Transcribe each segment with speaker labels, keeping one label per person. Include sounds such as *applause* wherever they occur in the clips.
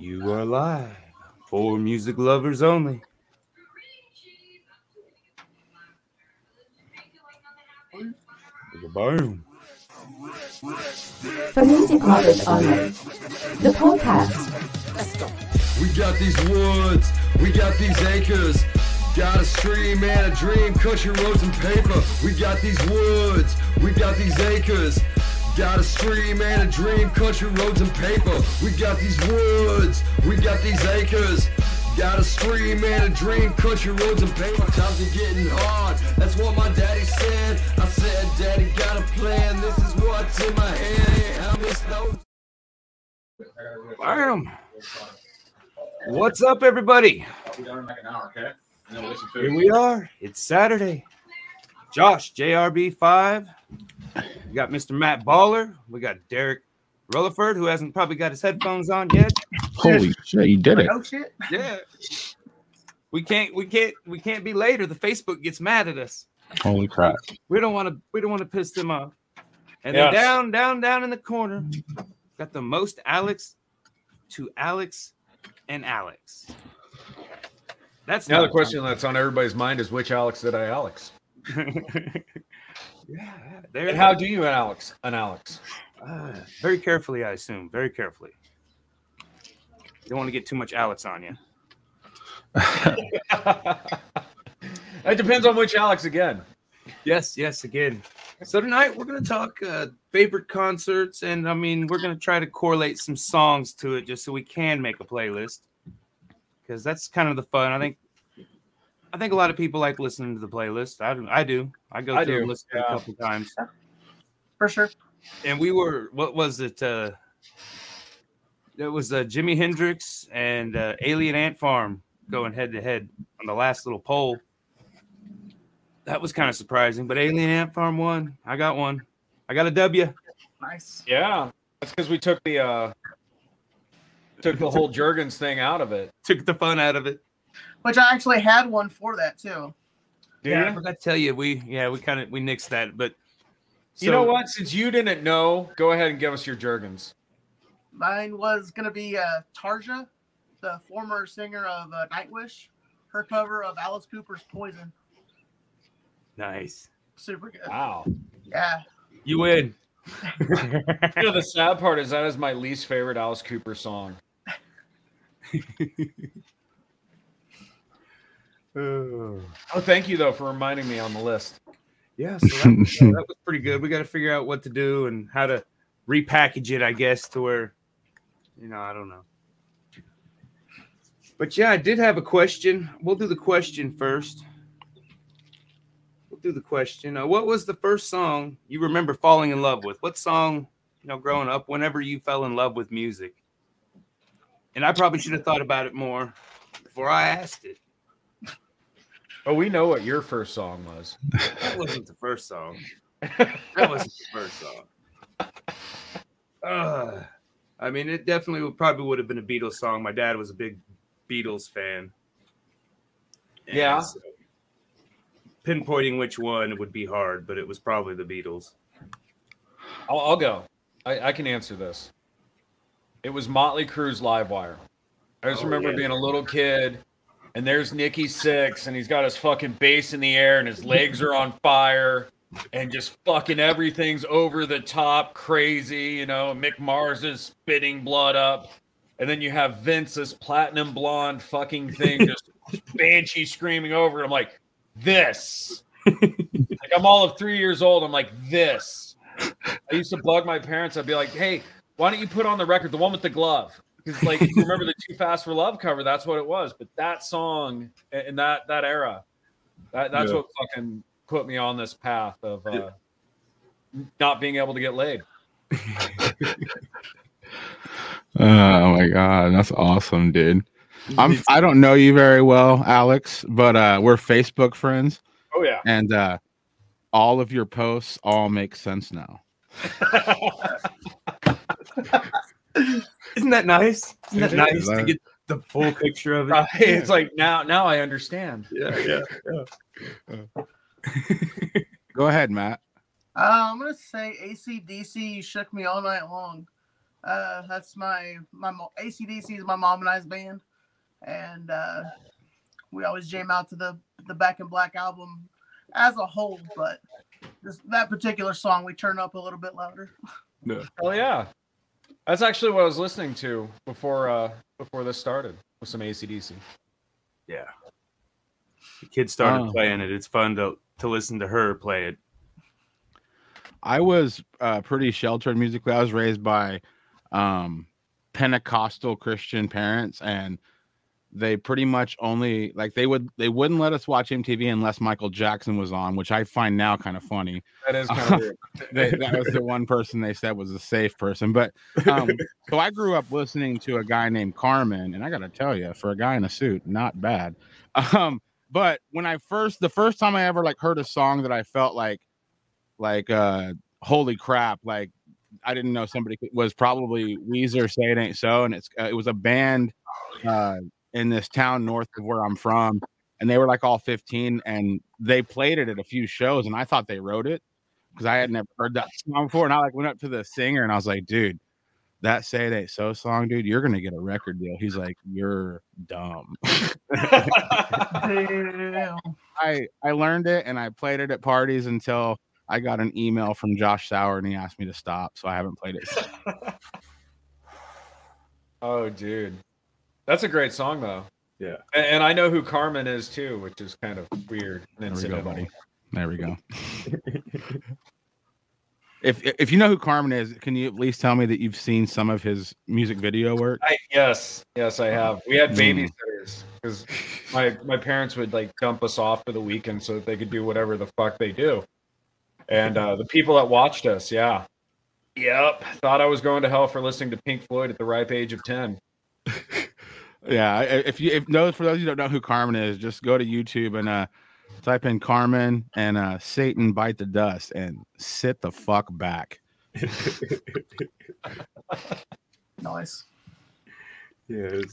Speaker 1: You are live for music lovers only. Boom.
Speaker 2: For music lovers only. The podcast.
Speaker 3: We got these woods, we got these acres. Got a stream and a dream, country roads and paper. We got these woods, we got these acres. Got a stream and a dream, country roads and paper. We got these woods, we got these acres. Got a stream and a dream, country roads and paper. Times are getting hard, that's what my daddy said. I said, Daddy got a plan, this is what's in my head. I miss those.
Speaker 1: Bam. What's up, everybody? Here we are. It's Saturday. Josh, JRB5. We got Mr. Matt Baller. We got Derek Rutherford, who hasn't probably got his headphones on yet.
Speaker 4: Holy shit, you did it.
Speaker 5: Oh shit!
Speaker 1: Yeah. We can't, we can't, we can't be later. The Facebook gets mad at us.
Speaker 4: Holy crap.
Speaker 1: We don't want to, we don't want to piss them off. And
Speaker 5: Yes.
Speaker 1: then down, down, down in the corner, got the most Alex to Alex and Alex. That's
Speaker 5: Now the question that's on everybody's mind is which Alex did I Alex? *laughs*
Speaker 1: yeah, there.
Speaker 5: And how do you Alex an Alex?
Speaker 1: Uh, very carefully, I assume. Very carefully. You don't want to get too much Alex on you. *laughs*
Speaker 5: it depends on which Alex again.
Speaker 1: Yes, yes, again. So tonight we're going to talk uh, favorite concerts, and I mean we're going to try to correlate some songs to it, just so we can make a playlist, because that's kind of the fun. I think. I think a lot of people like listening to the playlist. I do. I do. I go
Speaker 5: I
Speaker 1: through
Speaker 5: do,
Speaker 1: and listen to it
Speaker 5: yeah.
Speaker 1: a couple times.
Speaker 6: for sure.
Speaker 1: and we were what was it uh it was uh jimi hendrix and uh alien ant farm going head to head on the last little poll that was kind of surprising but alien ant farm won i got one i got a w
Speaker 6: Nice.
Speaker 5: Yeah, that's because we took the uh took the whole Jurgens thing out of it.
Speaker 1: took the fun out of it
Speaker 6: Which I actually had one for that too.
Speaker 5: Do
Speaker 1: yeah i forgot to tell you we yeah we kind of we nixed that but
Speaker 5: You know what? Since you didn't know, go ahead and give us your Jergens.
Speaker 6: Mine was gonna be uh, Tarja, the former singer of uh, Nightwish. Her cover of Alice Cooper's Poison.
Speaker 1: nice
Speaker 6: Super good.
Speaker 5: Wow.
Speaker 6: Yeah.
Speaker 1: you win
Speaker 5: You know the sad part is that is my least favorite Alice Cooper song. *laughs*
Speaker 1: Oh.
Speaker 5: Oh, thank you though for reminding me on the list.
Speaker 1: Yeah, so that, *laughs* was- that was pretty good. We got to figure out what to do and how to repackage it, I guess, to where, you know, I don't know. But yeah, I did have a question. We'll do the question first. We'll do the question. Uh, what was the first song you remember falling in love with? What song, you know, growing up, whenever you fell in love with music? And I probably should have thought about it more before I asked it.
Speaker 5: Oh, we know what your first song was. *laughs*
Speaker 1: That wasn't the first song. That wasn't the first song. Uh, I mean, it definitely would probably would have been a Beatles song. My dad was a big Beatles fan. And
Speaker 5: Yeah.
Speaker 1: so pinpointing which one would be hard, but it was probably the Beatles.
Speaker 5: I'll, I'll go. I, I can answer this. It was Motley Crue's Livewire. I just
Speaker 1: Oh,
Speaker 5: remember
Speaker 1: yeah.
Speaker 5: being a little kid, and there's Nikki Sixx, and he's got his fucking bass in the air, and his legs are on fire, and just fucking everything's over the top, crazy. You know, Mick Mars is spitting blood up, and then you have Vince's platinum blonde fucking thing just *laughs* banshee screaming over. it. I'm like, this. like I'm all of three years old. I'm like, this. I used to bug my parents. I'd be like, "Hey, why don't you put on the record the one with the glove?" Because like, if you remember the "Too Fast for Love" cover? That's what it was. But that song in that that era, that, that's
Speaker 4: Yeah.
Speaker 5: what fucking put me on this path of uh, not being able to get laid. *laughs*
Speaker 4: Oh my god, that's awesome, dude. I'm *laughs* I don't know you very well, Alex, but uh we're Facebook friends
Speaker 5: Oh yeah.
Speaker 4: and uh all of your posts all make sense now. *laughs* *laughs*
Speaker 1: Isn't that nice? Isn't that nice to get the full picture of it?
Speaker 5: Right? It's like now now I understand.
Speaker 1: yeah, yeah, *laughs*
Speaker 4: Go ahead, Matt.
Speaker 6: Uh, I'm gonna say ACDC shook me all night long. Uh, that's my my mo- ACDC is my mom and I's band, and uh, we always jam out to the the Back in Black album as a whole. But this that particular song, we turn up a little bit louder.
Speaker 5: Hell yeah. That's actually what I was listening to before uh before this started with some ACDC.
Speaker 1: Yeah. The kid started
Speaker 4: Oh.
Speaker 1: playing it. It's fun to to listen to her play it.
Speaker 4: I was uh, pretty sheltered musically. I was raised by um, Pentecostal Christian parents, and they pretty much only like they would they wouldn't let us watch MTV unless Michael Jackson was on, which I find now kind of funny.
Speaker 5: That is kind of weird. *laughs*
Speaker 4: They, that was the one person they said was a safe person. But um, *laughs* so I grew up listening to a guy named Carmen, and I got to tell you, for a guy in a suit, not bad. *laughs* Um, but when I first, the first time I ever like heard a song that I felt like, like, uh, holy crap, like I didn't know somebody was probably Weezer. Say it ain't so, and it's uh, it was a band uh, in this town north of where I'm from, and they were like all 15, and they played it at a few shows, and I thought they wrote it because I had never heard that song before, and I like went up to the singer and I was like, dude. That say it ain't so song, dude. You're gonna get a record deal. He's like, you're dumb. *laughs* I I learned it and I played it at parties until I got an email from Josh Sauer and he asked me to stop. So I haven't played it.
Speaker 5: Oh, dude, that's a great song though.
Speaker 1: Yeah.
Speaker 5: and, and I know who Carmen is too, which is kind of weird. and
Speaker 4: There we go, buddy. There we go. *laughs* if if you know who Carmen is, can you at least tell me that you've seen some of his music video work?
Speaker 5: I, yes, yes, I have. We had
Speaker 4: Mm.
Speaker 5: babysitters because my my parents would like dump us off for the weekend so that they could do whatever the fuck they do. And uh, the people that watched us, yeah, yep, thought I was going to hell for listening to Pink Floyd at the ripe age of ten. *laughs*
Speaker 4: Yeah, if you if no for those of you who don't know who Carmen is, just go to YouTube and uh type in Carmen and uh Satan bite the dust and sit the fuck back. *laughs*
Speaker 6: Nice.
Speaker 1: Yes.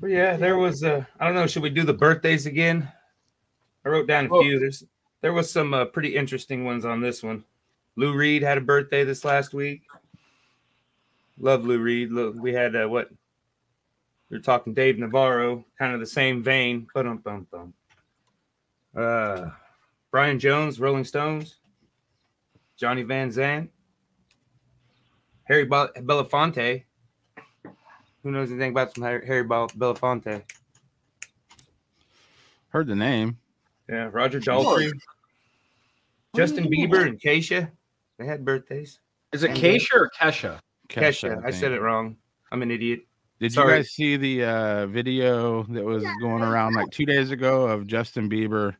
Speaker 1: Well, yeah, there was uh I don't know, should we do the birthdays again? I wrote down a
Speaker 5: Well-
Speaker 1: few. There's there was some uh, pretty interesting ones on this one. Lou Reed had a birthday this last week. Love Lou Reed. Look, we had uh, what we were talking Dave Navarro, kind of the same vein. Bum bum bum. Uh, Brian Jones, Rolling Stones, Johnny Van Zant, Harry Bel- Belafonte. Who knows anything about some Harry, Harry Belafonte?
Speaker 4: Heard the name.
Speaker 1: Yeah, Roger Daltrey, Justin Bieber, and Keisha. They had birthdays.
Speaker 5: Is it
Speaker 1: And, uh,
Speaker 5: Keisha or Kesha?
Speaker 1: Kesha, I, said it wrong. I'm an idiot.
Speaker 4: Did
Speaker 1: Sorry.
Speaker 4: you guys see the uh, video that was going around like two days ago of Justin Bieber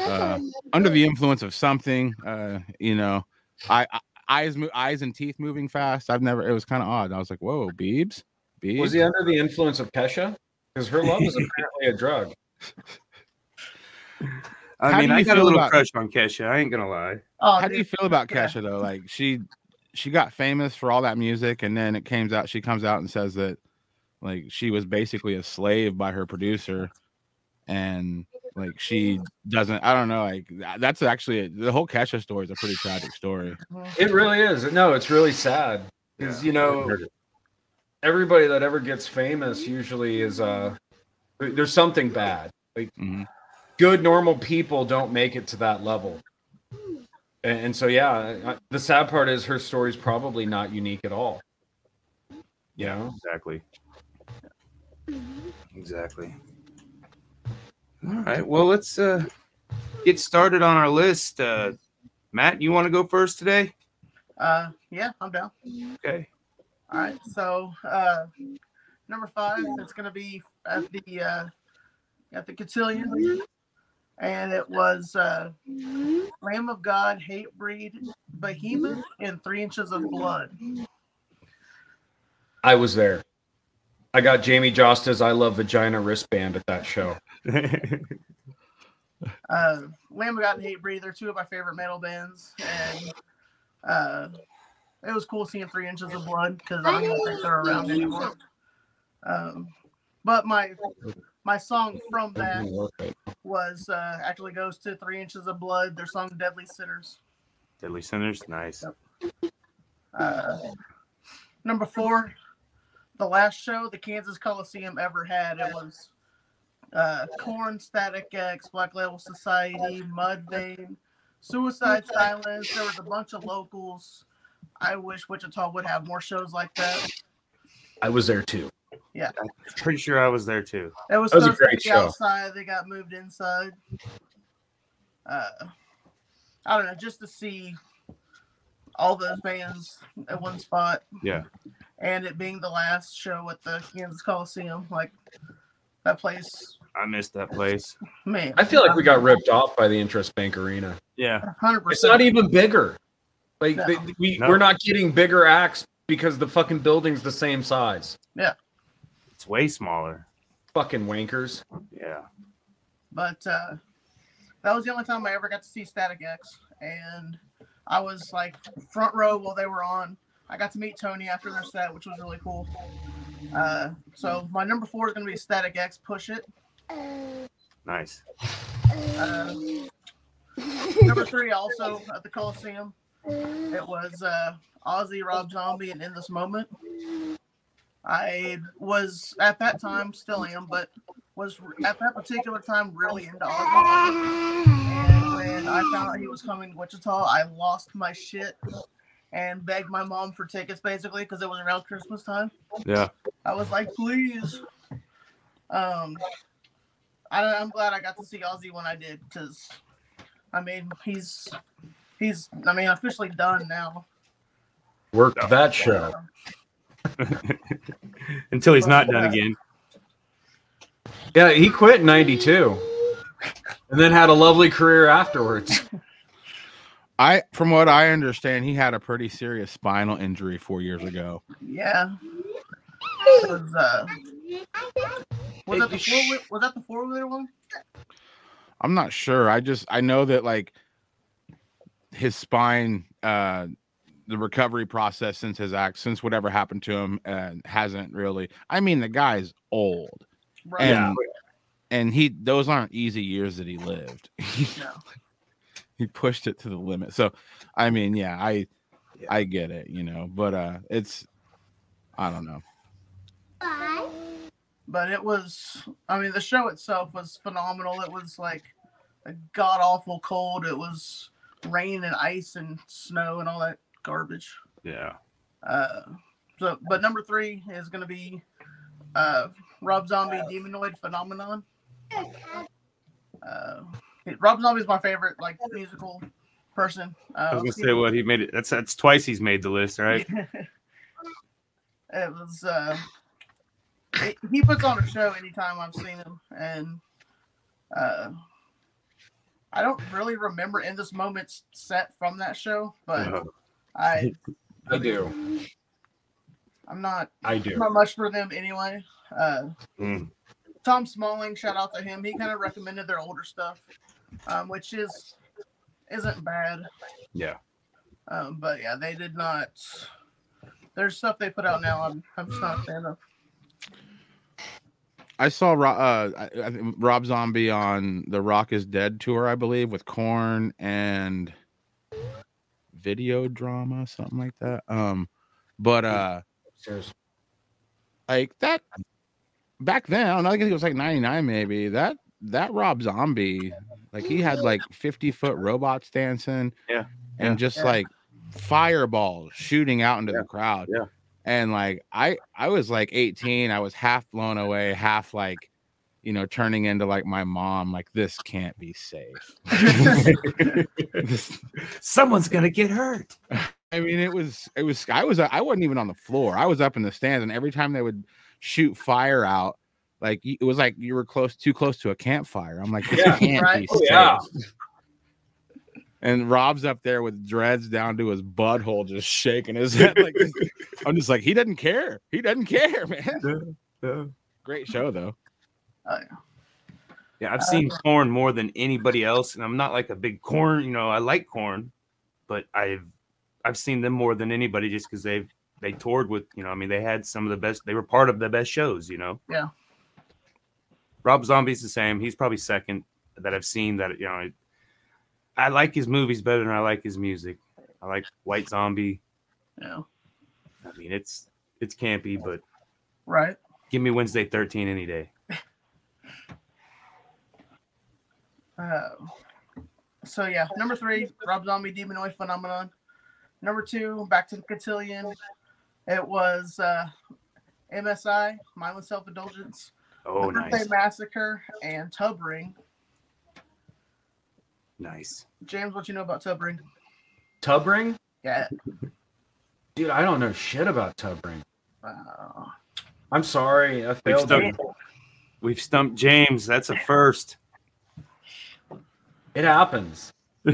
Speaker 4: uh, under the influence of something? Uh, you know, I, I eyes mo- eyes and teeth moving fast. I've never. It was kind of odd. I was like, "Whoa, Biebs, Biebs."
Speaker 5: Was he under the influence of Kesha? Because her love is *laughs* apparently a drug.
Speaker 1: I
Speaker 4: How
Speaker 1: mean, I got a little
Speaker 4: about-
Speaker 1: crush on Kesha. I ain't gonna lie.
Speaker 6: Oh,
Speaker 4: How do you feel about. Kesha though? Like she she got famous for all that music, and then it comes out. She comes out and says that like she was basically a slave by her producer, and like she doesn't. I don't know. Like that's actually the whole Kesha story is a pretty tragic story.
Speaker 5: It really is. No, it's really sad because you know everybody that ever gets famous usually is uh there's something bad. Like
Speaker 4: Mhm.
Speaker 5: good normal people don't make it to that level. And, and so yeah, I- the sad part is her story's probably not unique at all. You know?
Speaker 1: Exactly. Exactly. All right. Well, let's uh get started on our list. Uh Matt, you want to go first today?
Speaker 6: Uh, yeah, I'm down.
Speaker 1: Okay.
Speaker 6: All right, so uh, number five is going to be at the uh, at the cotillion, and it was uh, Lamb of God, Hatebreed, Behemoth, and Three Inches of Blood.
Speaker 5: I was there. I got Jamey Jasta's I Love Vagina wristband at that show. *laughs*
Speaker 6: Uh, Lamb of God and Hatebreed, they're two of my favorite metal bands, and uh, it was cool seeing Three Inches of Blood because I don't even think they're around anymore. Um, but my my song from that was uh, actually goes to Three Inches of Blood. Their song "Deadly Sinners."
Speaker 1: Deadly Sinners, nice.
Speaker 6: Uh, number four, the last show the Kansas Coliseum ever had. It was uh, Korn, Static X, Black Label Society, Mudvayne, Suicide Silence. There was a bunch of locals. I wish Wichita would have more shows like that.
Speaker 5: I was there too. Yeah.
Speaker 1: Pretty sure I was there too.
Speaker 6: It was,
Speaker 5: That was a great show.
Speaker 6: outside. They got moved inside. Uh, I don't know, just to see all those bands at one spot.
Speaker 1: Yeah.
Speaker 6: And it being the last show at the Kansas Coliseum, like that place,
Speaker 1: I missed that place.
Speaker 6: man.
Speaker 5: I feel like we got ripped off by the Intrust Bank Arena.
Speaker 1: Yeah.
Speaker 6: hundred
Speaker 5: It's not even bigger. Like
Speaker 6: No.
Speaker 5: they, we
Speaker 1: No.
Speaker 5: we're not getting bigger acts because the fucking building's the same size.
Speaker 1: Yeah, it's way smaller.
Speaker 5: Fucking wankers.
Speaker 1: Yeah.
Speaker 6: But uh, that was the only time I ever got to see Static X, and I was like front row while they were on. I got to meet Tony after their set, which was really cool. Uh, so my number four is going to be Static X. Push it.
Speaker 1: Nice.
Speaker 6: Uh, number three, also at the Coliseum, it was uh, Ozzy, Rob Zombie, and In This Moment. I was at that time, still am, but was at that particular time really into Ozzy. And when I found out he was coming to Wichita, I lost my shit and begged my mom for tickets basically because it was around Christmas time.
Speaker 1: Yeah.
Speaker 6: I was like, please. Um, I, I'm glad I got to see Ozzy when I did because, I mean, he's he's I mean officially done now.
Speaker 5: Worked that show. *laughs*
Speaker 1: Until he's not done again.
Speaker 5: Yeah, he quit in '92, and then had a lovely career afterwards. *laughs*
Speaker 4: I, from what I understand, he had a pretty serious spinal injury four years ago.
Speaker 6: Yeah. Was uh, was that the four was that the four wheeler one?
Speaker 4: I'm not sure. I just I know that like his spine, uh, the recovery process since his act, since whatever happened to him, uh, hasn't really. I mean, the guy's old,
Speaker 6: Right.
Speaker 4: and and he those aren't easy years that he lived. *laughs*
Speaker 6: No.
Speaker 4: He pushed it to the limit. So, I mean, yeah, I
Speaker 1: Yeah.
Speaker 4: I get it, you know, but uh, it's I don't know.
Speaker 6: but it was i mean the show itself was phenomenal it was like a god awful cold it was rain and ice and snow and all that garbage
Speaker 1: Yeah.
Speaker 6: uh so but number three is going to be uh rob zombie demonoid phenomenon uh rob zombie is my favorite like musical person uh,
Speaker 1: I was gonna say what he made it. That's that's twice he's made the list, right? *laughs*
Speaker 6: it was uh he- he puts on a show anytime I've seen him and uh I don't really remember in this moment set from that show, but
Speaker 1: Uh, *laughs*
Speaker 6: I
Speaker 5: I do.
Speaker 6: I'm not
Speaker 5: I do.
Speaker 6: not much for them anyway. Uh
Speaker 1: Mm.
Speaker 6: Tom Smalling, shout out to him. He kind of recommended their older stuff, um, which is isn't bad.
Speaker 1: yeah.
Speaker 6: Um, but yeah, they did not. There's stuff they put out now. I'm I'm just not a fan of.
Speaker 4: I saw uh, I, I Rob Zombie on the Rock is Dead tour, I believe, with Korn and Videodrone, something like that. Um, but uh, like that back then, I don't know, I think it was like '99, maybe that that Rob Zombie, like he had like *laughs* 50 foot robots dancing,
Speaker 1: Yeah.
Speaker 4: and
Speaker 1: Yeah.
Speaker 4: just
Speaker 6: Yeah.
Speaker 4: like fireballs shooting out into
Speaker 1: Yeah.
Speaker 4: the crowd.
Speaker 1: Yeah.
Speaker 4: And like I I was like 18, I was half blown away, half like you know, turning into like my mom, like this can't be safe. *laughs* *laughs* This-
Speaker 1: Someone's gonna get hurt.
Speaker 4: I mean, it was it was I was I wasn't even on the floor. I was up in the stands, and every time they would shoot fire out, like it was like you were close too close to a campfire. I'm like, this
Speaker 5: Yeah,
Speaker 4: can't
Speaker 6: right.
Speaker 4: be
Speaker 5: Oh, yeah. *laughs*
Speaker 4: And Rob's up there with dreads down to his butthole, just shaking his head. Like I'm just like, he doesn't care. He doesn't care, *laughs* man.
Speaker 1: Yeah.
Speaker 4: Great show though.
Speaker 1: Oh, yeah, I've uh, seen Korn more than anybody else, and I'm not like a big Korn. You know, I like Korn, but I've I've seen them more than anybody just because they've they toured with. You know, I mean, they had some of the best. They were part of the best shows. You know.
Speaker 6: Yeah.
Speaker 1: Rob Zombie's the same. He's probably second that I've seen. That you know, I, I like his movies better than I like his music. I like White Zombie.
Speaker 6: Know,
Speaker 1: I mean, it's it's campy, but
Speaker 6: right?
Speaker 1: give me Wednesday 13 any day. *laughs*
Speaker 6: Um, so yeah, number three, Rob Zombie Demonoid Phenomenon. Number two, Back to the Cotillion. It was uh, MSI, Mindless Self Indulgence,
Speaker 1: Oh,
Speaker 6: The Birthday
Speaker 1: nice,
Speaker 6: Massacre, and Tub Ring.
Speaker 1: nice.
Speaker 6: James, what you know about Tub Ring?
Speaker 5: Tub ring?
Speaker 6: Yeah.
Speaker 5: Dude, I don't know shit about tub ring.
Speaker 6: Uh,
Speaker 5: I'm sorry. I
Speaker 1: We've
Speaker 5: failed.
Speaker 1: stumped, we've stumped James. That's a first.
Speaker 5: It happens. *laughs*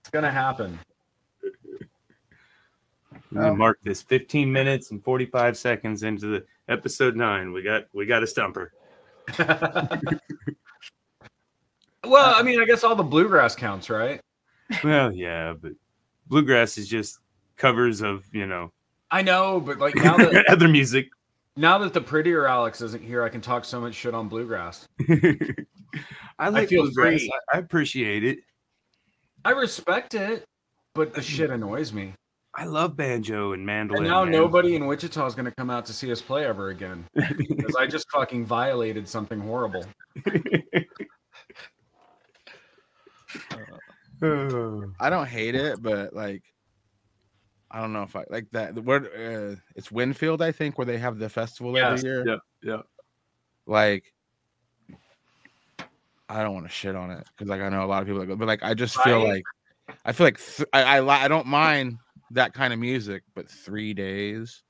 Speaker 5: It's gonna happen.
Speaker 1: We
Speaker 6: Oh.
Speaker 1: mark this 15 minutes and 45 seconds into the episode nine. We got we got a stumper. *laughs*
Speaker 5: well, I mean, I guess all the bluegrass counts, right?
Speaker 1: Well, yeah, but bluegrass is just covers of you know
Speaker 5: I know, but like now that *laughs*
Speaker 1: other music.
Speaker 5: now that the prettier Alex isn't here, I can talk so much shit on bluegrass. *laughs*
Speaker 1: I like
Speaker 5: feel
Speaker 1: bluegrass.
Speaker 5: free.
Speaker 1: I, I appreciate it.
Speaker 5: I respect it, but the shit annoys me.
Speaker 1: I love banjo and mandolin.
Speaker 5: And now
Speaker 1: man.
Speaker 5: nobody in Wichita is going to come out to see us play ever again because I just fucking violated something horrible. *sighs*
Speaker 4: I don't hate it, but like, I don't know if I like that. The word uh, it's Winfield, I think, where they have the festival
Speaker 5: Yes,
Speaker 4: every year.
Speaker 1: yeah, yeah.
Speaker 4: Like, I don't want to shit on it because like I know a lot of people that go, but like I just feel
Speaker 5: Right.
Speaker 4: like I feel like th- I, I I don't mind that kind of music, but three days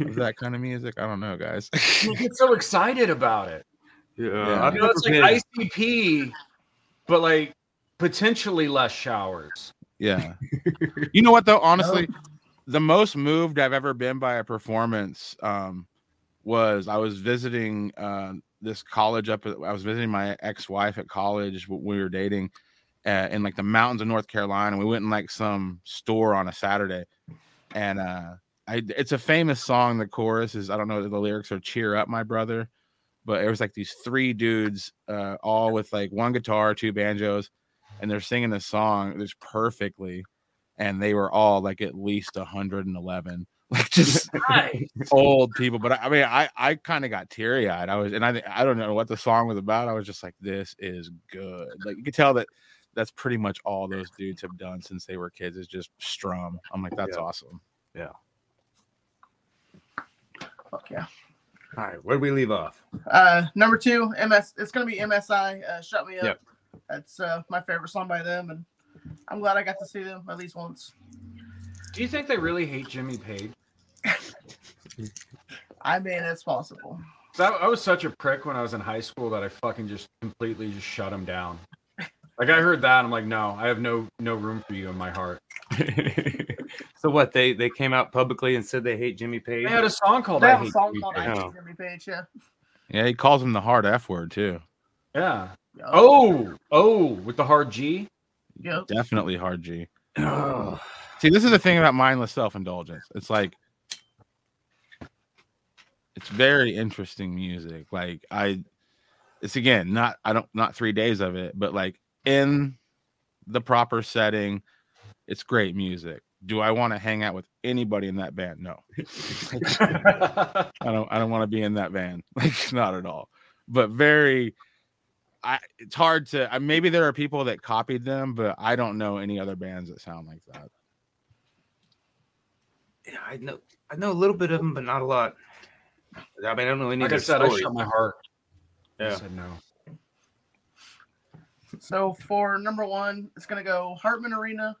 Speaker 4: of that kind of music, I don't know, guys.
Speaker 5: You get *laughs* so excited about it.
Speaker 1: Yeah,
Speaker 4: Yeah.
Speaker 1: I've
Speaker 5: You know, it's like ICP, but like potentially less showers.
Speaker 4: Yeah. *laughs* you know what though? Honestly, the most moved I've ever been by a performance um was I was visiting uh this college up I was visiting my ex-wife at college when we were dating uh, in like the mountains of North Carolina. We went in like some store on a Saturday and uh I it's a famous song. The chorus is I don't know the lyrics are cheer up my brother, but it was like these three dudes uh all with like one guitar, two banjos and they're singing this song just perfectly and they were all like at least 111 *laughs* like just old people but I, I mean i i kind of got teary-eyed i was and i i don't know what the song was about i was just like this is good like you could tell that that's pretty much all those dudes have done since they were kids is just strum i'm like that's
Speaker 1: Yeah.
Speaker 4: awesome Yeah.
Speaker 6: fuck yeah.
Speaker 1: All right, where do we leave off?
Speaker 6: Uh, number two, MS. It's gonna be MSI. Uh, Shut me up.
Speaker 1: Yep.
Speaker 6: That's uh, my favorite song by them, and I'm glad I got to see them at least once.
Speaker 5: Do you think they really hate Jimmy Page?
Speaker 6: I mean, it's possible.
Speaker 5: 'Cause I, I was such a prick when I was in high school that I fucking just completely just shut him down. Like I heard that, I'm like, no, I have no no room for you in my heart. *laughs*
Speaker 1: so what? They they came out publicly and said they hate Jimmy Page.
Speaker 5: They had a song called
Speaker 6: They
Speaker 5: "I
Speaker 6: have a
Speaker 5: Hate
Speaker 6: song
Speaker 5: Jimmy
Speaker 6: called
Speaker 5: Page."
Speaker 6: "I. Hate Jimmy Page." Yeah.
Speaker 4: yeah he calls him the hard f word too
Speaker 5: Yeah. Oh, oh, with the hard G.
Speaker 6: Yup.
Speaker 4: definitely hard g
Speaker 1: Oh.
Speaker 4: See, this is the thing about mindless self-indulgence. It's like it's very interesting music. Like I it's again not I don't not 3 days of it, but like in the proper setting, it's great music. Do I want to hang out with anybody in that band? No. I don't I don't want to be in that band. *laughs* Like not at all. But very I it's hard to I, maybe there are people that copied them, but I don't know any other bands that sound like that.
Speaker 1: Yeah, I know I know a little bit of them, but not a lot. I mean, I don't know any
Speaker 5: like
Speaker 1: of
Speaker 5: I
Speaker 1: their
Speaker 5: said, I shut my heart. I
Speaker 1: Yeah.
Speaker 5: said no.
Speaker 6: So for number one, it's gonna go Hartman Arena.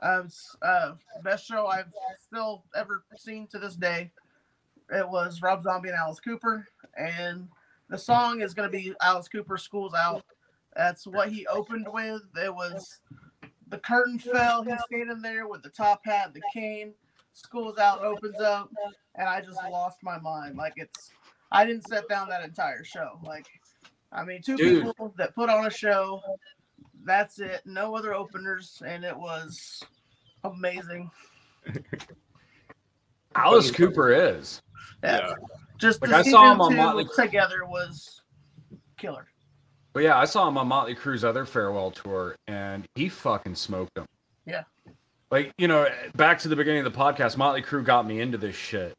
Speaker 6: Uh, uh, best show I've still ever seen to this day. It was Rob Zombie and Alice Cooper, and the song is gonna be Alice Cooper "School's Out." That's what he opened with. It was the curtain fell. He's standing there with the top hat, the cane. School's out opens up, and I just lost my mind. Like it's, I didn't sit down that entire show. Like, I mean, two
Speaker 5: Dude.
Speaker 6: people that put on a show. That's it. No other openers, and it was amazing. *laughs*
Speaker 5: Alice Cooper is.
Speaker 6: Yeah. Just
Speaker 5: Like,
Speaker 6: to
Speaker 5: I
Speaker 6: see
Speaker 5: saw
Speaker 6: them
Speaker 5: him on Motley-
Speaker 6: together was killer.
Speaker 5: But yeah, I saw him on Motley Crue's other farewell tour, and he fucking smoked them.
Speaker 6: Yeah.
Speaker 5: Like, you know, back to the beginning of the podcast, Motley Crue got me into this shit.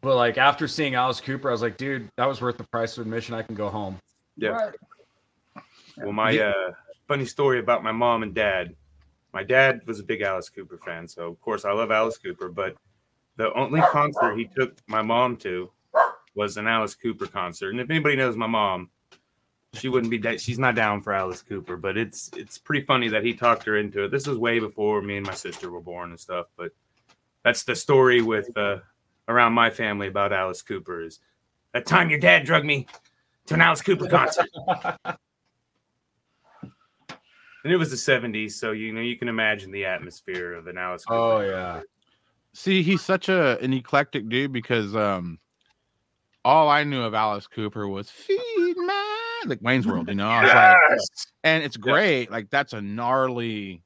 Speaker 5: But like after seeing Alice Cooper, I was like, dude, that was worth the price of admission. I can go home.
Speaker 1: Yeah.
Speaker 6: Right.
Speaker 1: Well, my uh, funny story about my mom and dad. My dad was a big Alice Cooper fan, so of course I love Alice Cooper. But the only concert he took my mom to was an Alice Cooper concert. And if anybody knows my mom, she wouldn't be. Da- she's not down for Alice Cooper, but it's it's pretty funny that he talked her into it. This was way before me and my sister were born and stuff. But that's the story with uh, around my family about Alice Cooper is that time your dad drugged me to an Alice Cooper concert. *laughs* And it was the 70s, so you know you can imagine the atmosphere of an Alice Cooper.
Speaker 5: Oh yeah.
Speaker 4: See, he's such a an eclectic dude because um all I knew of Alice Cooper was feed my like Wayne's World, you know. I was like,
Speaker 1: Yes.
Speaker 4: and it's great. Like that's a gnarly,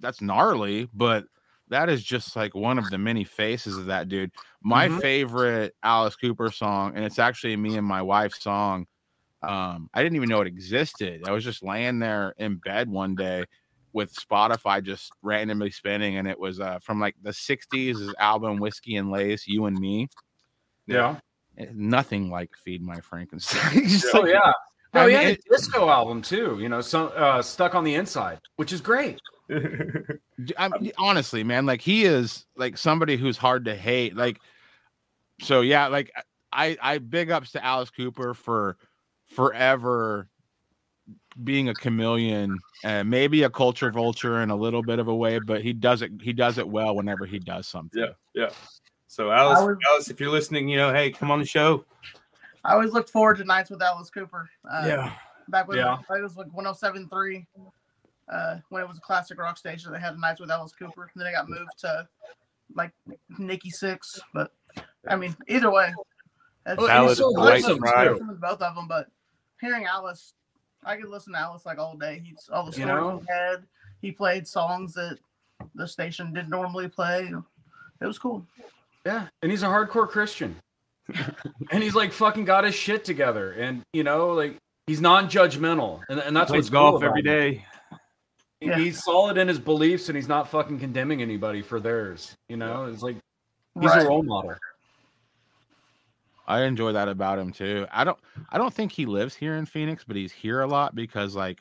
Speaker 4: that's gnarly, but that is just like one of the many faces of that dude. My
Speaker 1: Mhm.
Speaker 4: favorite Alice Cooper song, and it's actually me and my wife's song. Um, I didn't even know it existed. I was just laying there in bed one day with Spotify just randomly spinning, and it was uh, from like the '60s. His album "Whiskey and Lace," "You and Me."
Speaker 5: Yeah.
Speaker 4: Eh, Nothing like "Feed My Frankenstein." *laughs*
Speaker 5: Oh
Speaker 4: like-
Speaker 5: yeah. No,
Speaker 4: I
Speaker 5: he
Speaker 4: mean,
Speaker 5: had a
Speaker 4: it-
Speaker 5: disco album too. You know, some uh, stuck on the inside, which is great.
Speaker 4: D- I mean, honestly, man, like he is like somebody who's hard to hate. Like, so yeah, like I I big ups to Alice Cooper for forever being a chameleon, and maybe a culture vulture in a little bit of a way, but he does it he does it well whenever he does something.
Speaker 1: yeah, yeah. So Alice,
Speaker 6: was-
Speaker 1: Alice, if you're listening, you know, hey, come on the show.
Speaker 6: I always looked forward to nights with Alice Cooper. Uh, Back when
Speaker 5: Yeah.
Speaker 6: it was like 1073, uh, when it was a classic rock station, they had nights with Alice Cooper. And then it got moved to like Nikki Sixx. But I mean, either way, it's,
Speaker 5: Oh, and
Speaker 1: Alice
Speaker 5: so
Speaker 1: White
Speaker 5: wholesome,
Speaker 6: with both of them. But hearing Alice, I could listen to Alice like all day. He's all the
Speaker 5: You
Speaker 6: stories
Speaker 5: know?
Speaker 6: he had. He played songs that the station didn't normally play. It was cool.
Speaker 5: Yeah, and he's a hardcore Christian, *laughs* and he's like fucking got his shit together, and you know, like he's non-judgmental, and, and that's
Speaker 1: Plays
Speaker 5: what's
Speaker 1: golf
Speaker 5: cool about
Speaker 1: every
Speaker 5: him.
Speaker 1: day.
Speaker 5: He-
Speaker 6: Yeah.
Speaker 5: He's solid in his beliefs, and he's not fucking condemning anybody for theirs. You know, it's like he's
Speaker 6: Right.
Speaker 5: a role model.
Speaker 4: I enjoy that about him too. I don't I don't think he lives here in Phoenix, but he's here a lot because like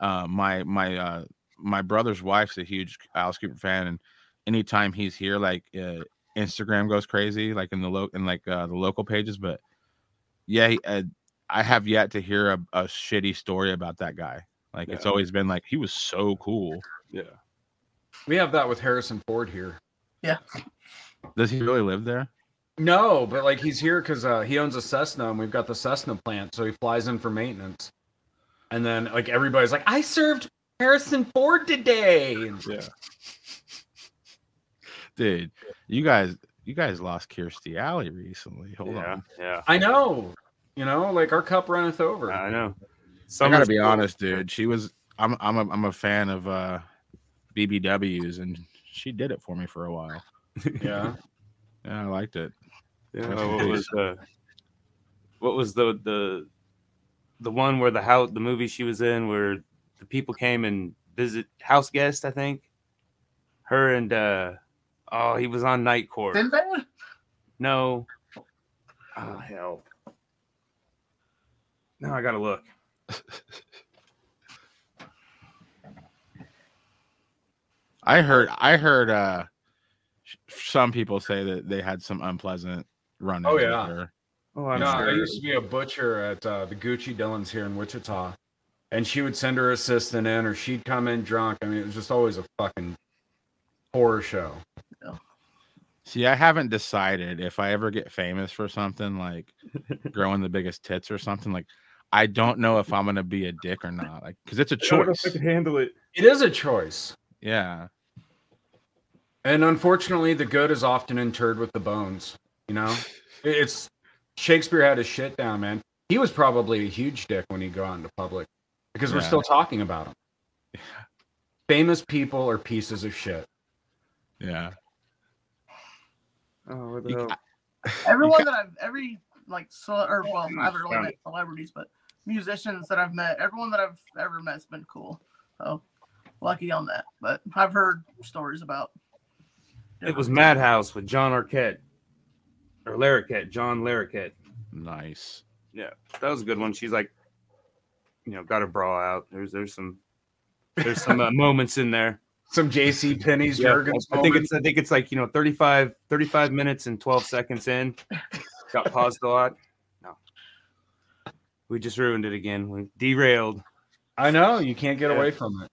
Speaker 4: uh my my uh my brother's wife's a huge Alice Cooper fan and anytime he's here like uh, Instagram goes crazy like in the lo- in like uh, the local pages but yeah he, uh, I have yet to hear a, a shitty story about that guy. Like it's always been like he was so cool.
Speaker 1: Yeah.
Speaker 5: We have that with Harrison Ford here. Yeah.
Speaker 4: Does he really live there?
Speaker 5: No, but like he's here because uh, he owns a Cessna, and we've got the Cessna plant, so he flies in for maintenance. And then like everybody's like, "I served Harrison Ford today."
Speaker 1: Yeah.
Speaker 4: Dude, you guys you guys lost Kirstie Alley recently. Hold
Speaker 1: yeah.
Speaker 4: on.
Speaker 1: Yeah.
Speaker 5: I know, you know, like our cup runneth over.
Speaker 1: I know.
Speaker 4: I gotta be
Speaker 1: cool.
Speaker 4: honest, dude. She was. I'm. I'm. A, I'm a fan of uh, BBWs, and she did it for me for a while. *laughs*
Speaker 5: yeah.
Speaker 4: Yeah, I liked it.
Speaker 1: Yeah,
Speaker 4: Rest
Speaker 1: what was the what was the the the one where the house the movie she was in where the people came and visit house guest, I think. Her and uh oh he was on night court.
Speaker 6: Sinbad?
Speaker 1: No. Oh hell. No, I gotta look.
Speaker 4: I heard. I heard. uh Some people say that they had some unpleasant run.
Speaker 5: Oh, yeah.
Speaker 4: Her.
Speaker 1: Oh, I'm
Speaker 5: no, I used to be a butcher at uh, the Gucci Dillons here in Wichita, and she would send her assistant in, or she'd come in drunk. I mean, it was just always a fucking horror show.
Speaker 4: See, I haven't decided if I ever get famous for something like *laughs* growing the biggest tits or something. Like, I don't know if I'm gonna be a dick or not. Like, because it's a
Speaker 1: I don't know if
Speaker 4: choice.
Speaker 1: I could handle it.
Speaker 5: It is a choice,
Speaker 4: Yeah.
Speaker 5: and unfortunately, the good is often interred with the bones. You know, it's Shakespeare had his shit down, man. He was probably a huge dick when he go out into public because we're
Speaker 4: Yeah.
Speaker 5: still talking about him. Famous people are pieces of shit.
Speaker 4: Yeah.
Speaker 1: Oh, what the *laughs*
Speaker 4: You-
Speaker 1: hell?
Speaker 6: Everyone that I've every like so or well, I haven't really
Speaker 1: Found
Speaker 6: met celebrities, but musicians that I've met, everyone that I've ever met's been cool. So lucky on that. But I've heard stories about.
Speaker 1: It was Madhouse with John Arquette or Larroquette, John Larroquette.
Speaker 4: Nice.
Speaker 1: Yeah, that was a good one. She's like, you know, got her bra out. There's there's some there's some uh, *laughs* moments in there.
Speaker 5: Some J.C. Penney's
Speaker 1: Yeah,
Speaker 5: Jurgens.
Speaker 1: I think it's I think it's like you know 35 35 minutes and 12 seconds in. Got paused a lot. No. We just ruined it again. We derailed.
Speaker 5: I know you can't get
Speaker 1: Yeah.
Speaker 5: away from it.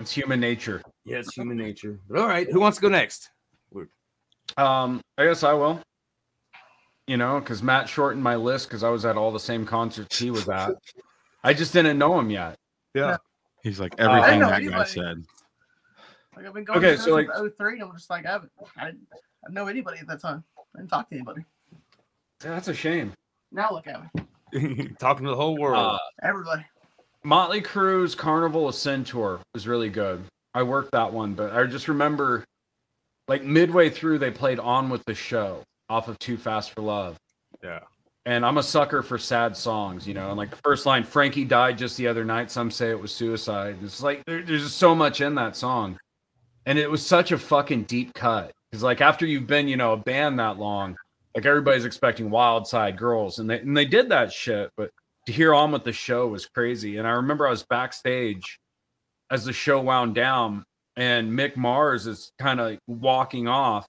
Speaker 5: It's human nature.
Speaker 1: Yeah, it's human nature. But all right, who wants to go next?
Speaker 5: Um, I guess I will. You know, because Matt shortened my list because I was at all the same concerts he was at. I just didn't know him yet.
Speaker 1: Yeah.
Speaker 4: He's like everything
Speaker 6: know
Speaker 4: that guy said.
Speaker 6: Like I've been going
Speaker 5: Okay,
Speaker 6: to
Speaker 5: so, like-
Speaker 6: like 03, and I'm just like I haven't, I didn't, I didn't know anybody at that time. I didn't talk to anybody.
Speaker 5: Yeah, that's a shame.
Speaker 6: Now look at me, *laughs*
Speaker 1: Talking to the whole world.
Speaker 5: Uh,
Speaker 6: everybody.
Speaker 5: Motley Crue's Carnival of Sin tour was really good. I worked that one, but I just remember like midway through they played on with the show off of Too Fast for Love.
Speaker 1: yeah.
Speaker 5: And I'm a sucker for sad songs, you know. And like the first line, Frankie died just the other night. Some say it was suicide. It's like there, there's just so much in that song, and it was such a fucking deep cut. Because like after you've been, you know, a band that long, like everybody's expecting Wild Side Girls, and they and they did that shit. But to hear on with the show was crazy. And I remember I was backstage as the show wound down, and Mick Mars is kind of walking off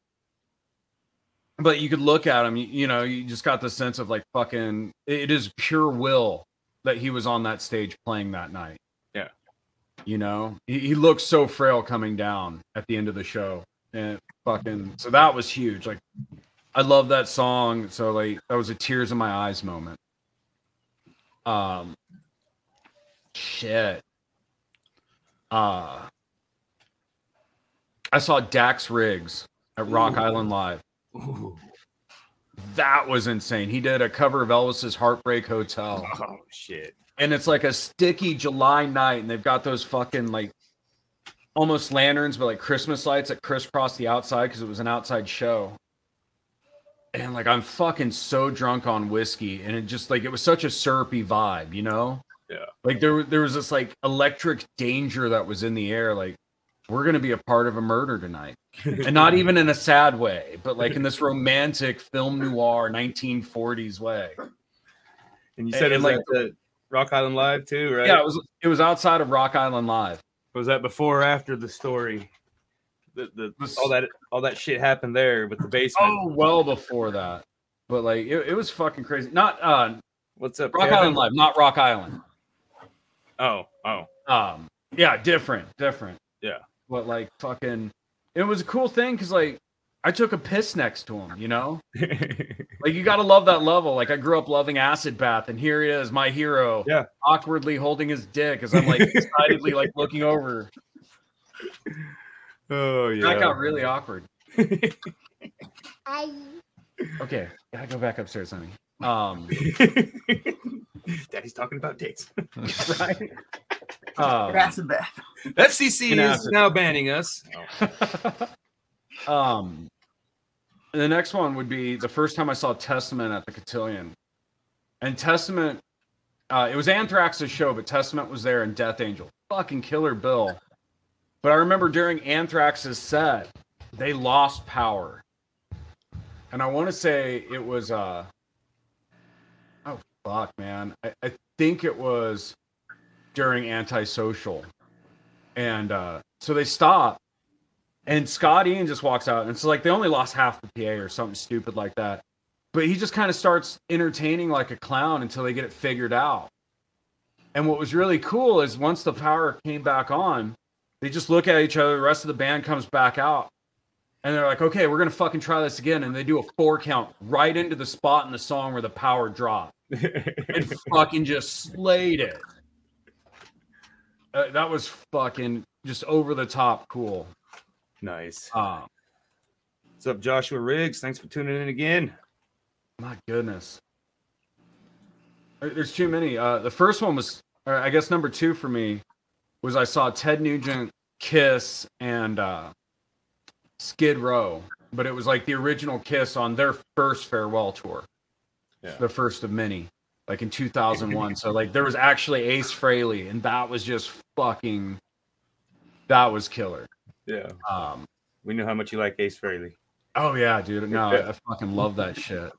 Speaker 5: but you could look at him you, you know you just got the sense of like fucking it is pure will that he was on that stage playing that night
Speaker 1: Yeah.
Speaker 5: you know he, he looked so frail coming down at the end of the show and fucking so that was huge like i love that song so like that was a tears in my eyes moment um shit uh i saw dax riggs at rock island live
Speaker 1: Ooh.
Speaker 5: that was insane. He did a cover of Elvis's Heartbreak Hotel.
Speaker 1: Oh shit.
Speaker 5: And it's like a sticky July night, and they've got those fucking like almost lanterns, but like Christmas lights that crisscross the outside because it was an outside show. And like I'm fucking so drunk on whiskey, and it just like it was such a syrupy vibe, you know?
Speaker 1: Yeah.
Speaker 5: Like there there was this like electric danger that was in the air, like we're gonna be a part of a murder tonight and not *laughs* even in a sad way, but like in this romantic film noir 1940s way.
Speaker 1: And you said it was
Speaker 5: like-
Speaker 1: the Rock Island Live too, right?
Speaker 5: Yeah, it was it was outside of Rock Island Live.
Speaker 1: Was that before or after the story? The, the
Speaker 5: Was-
Speaker 1: all that all that shit happened there with the basement.
Speaker 5: Oh, well before that. But like it, it was fucking crazy. Not uh
Speaker 1: What's up,
Speaker 5: Rock
Speaker 1: Kevin?
Speaker 5: Island Live, not Rock Island.
Speaker 1: Oh, oh.
Speaker 5: Um yeah, different, different.
Speaker 1: Yeah.
Speaker 5: But like fucking it was a cool thing because like I took a piss next to him, you know? *laughs* Like you gotta love that level. Like I grew up loving acid bath, and here he is, my hero.
Speaker 1: Yeah.
Speaker 5: Awkwardly holding his dick as I'm like *laughs* excitedly like looking over.
Speaker 1: Oh yeah.
Speaker 5: That got really awkward. Okay, gotta go back upstairs, honey. Um, *laughs*
Speaker 1: Daddy's talking about dates. *laughs*
Speaker 5: right. Um,
Speaker 6: Acid bath.
Speaker 1: FCC
Speaker 5: An
Speaker 1: is now banning us. *laughs*
Speaker 5: um, the next one would be the first time I saw Testament at the Cotillion, and Testament. Uh, it was Anthrax's show, but Testament was there and Death Angel. Fucking killer bill. But I remember during Anthrax's set, they lost power. And I want to say it was uh oh fuck man. I, I think it was during antisocial. And uh so they stop and Scott Ian just walks out and it's like they only lost half the PA or something stupid like that. But he just kind of starts entertaining like a clown until they get it figured out. And what was really cool is once the power came back on, they just look at each other, the rest of the band comes back out. And they're like, okay, we're gonna fucking try this again. And they do a four count right into the spot in the song where the power dropped and *laughs* fucking just slayed it. Uh, that was fucking just over the top cool.
Speaker 1: nice.
Speaker 5: Uh,
Speaker 1: What's up, Joshua Riggs? Thanks for tuning in again.
Speaker 5: my goodness. There's too many. Uh, the first one was, I guess number two for me, was I saw Ted Nugent, Kiss, and uh, Skid Row, but it was like the original Kiss on their first farewell tour,
Speaker 1: Yeah.
Speaker 5: the first of many, like in 2001. *laughs* so like there was actually Ace Frehley, and that was just fucking that was killer.
Speaker 1: Yeah.
Speaker 5: Um,
Speaker 1: We know how much you like Ace Frehley.
Speaker 5: oh yeah, dude. No, I, I *laughs* fucking love that shit.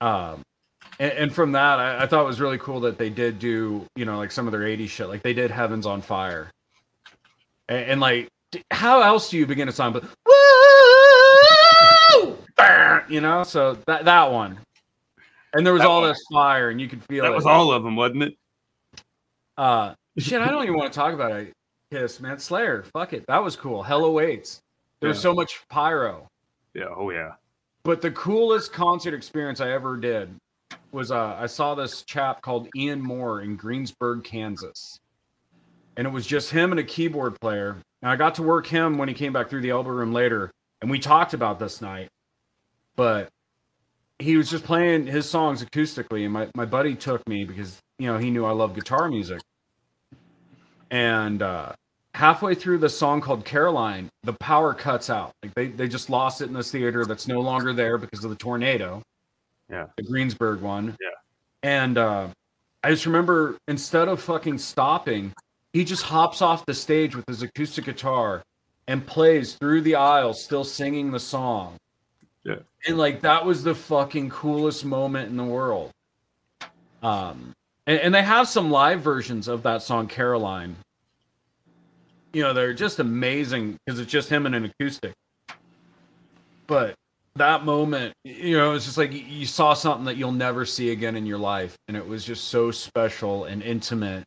Speaker 5: Um, and, and from that, I, I thought it was really cool that they did do, you know, like some of their 80s shit. Like they did Heavens on Fire. And, and like, how else do you begin a song? But woo, you know, so that that one. And there was
Speaker 1: That
Speaker 5: all
Speaker 1: one.
Speaker 5: this fire, and you could feel
Speaker 1: That
Speaker 5: it.
Speaker 1: was all of them, wasn't it?
Speaker 5: Uh, shit, I don't even want to talk about it. Kiss, man, Slayer, fuck it, that was cool. Hell awaits. There was
Speaker 1: Yeah.
Speaker 5: so much pyro.
Speaker 1: Yeah. Oh yeah.
Speaker 5: But the coolest concert experience I ever did was uh, I saw this chap called Ian Moore in Greensburg, Kansas. And it was just him and a keyboard player. And I got to work him when he came back through the elbow room later. And we talked about this night. But he was just playing his songs acoustically. And my, my buddy took me because, you know, he knew I love guitar music. And uh, halfway through the song called Caroline, the power cuts out. Like they, they just lost it in this theater that's no longer there because of the tornado.
Speaker 1: Yeah.
Speaker 5: The Greensburg one.
Speaker 1: Yeah.
Speaker 5: And uh, I just remember instead of fucking stopping, he just hops off the stage with his acoustic guitar and plays through the aisle, still singing the song.
Speaker 1: Yeah.
Speaker 5: And like that was the fucking coolest moment in the world. Um, and, and they have some live versions of that song, Caroline. You know, they're just amazing because it's just him and an acoustic. But that moment, you know, it's just like you- you saw something that you'll never see again in your life, and it was just so special and intimate.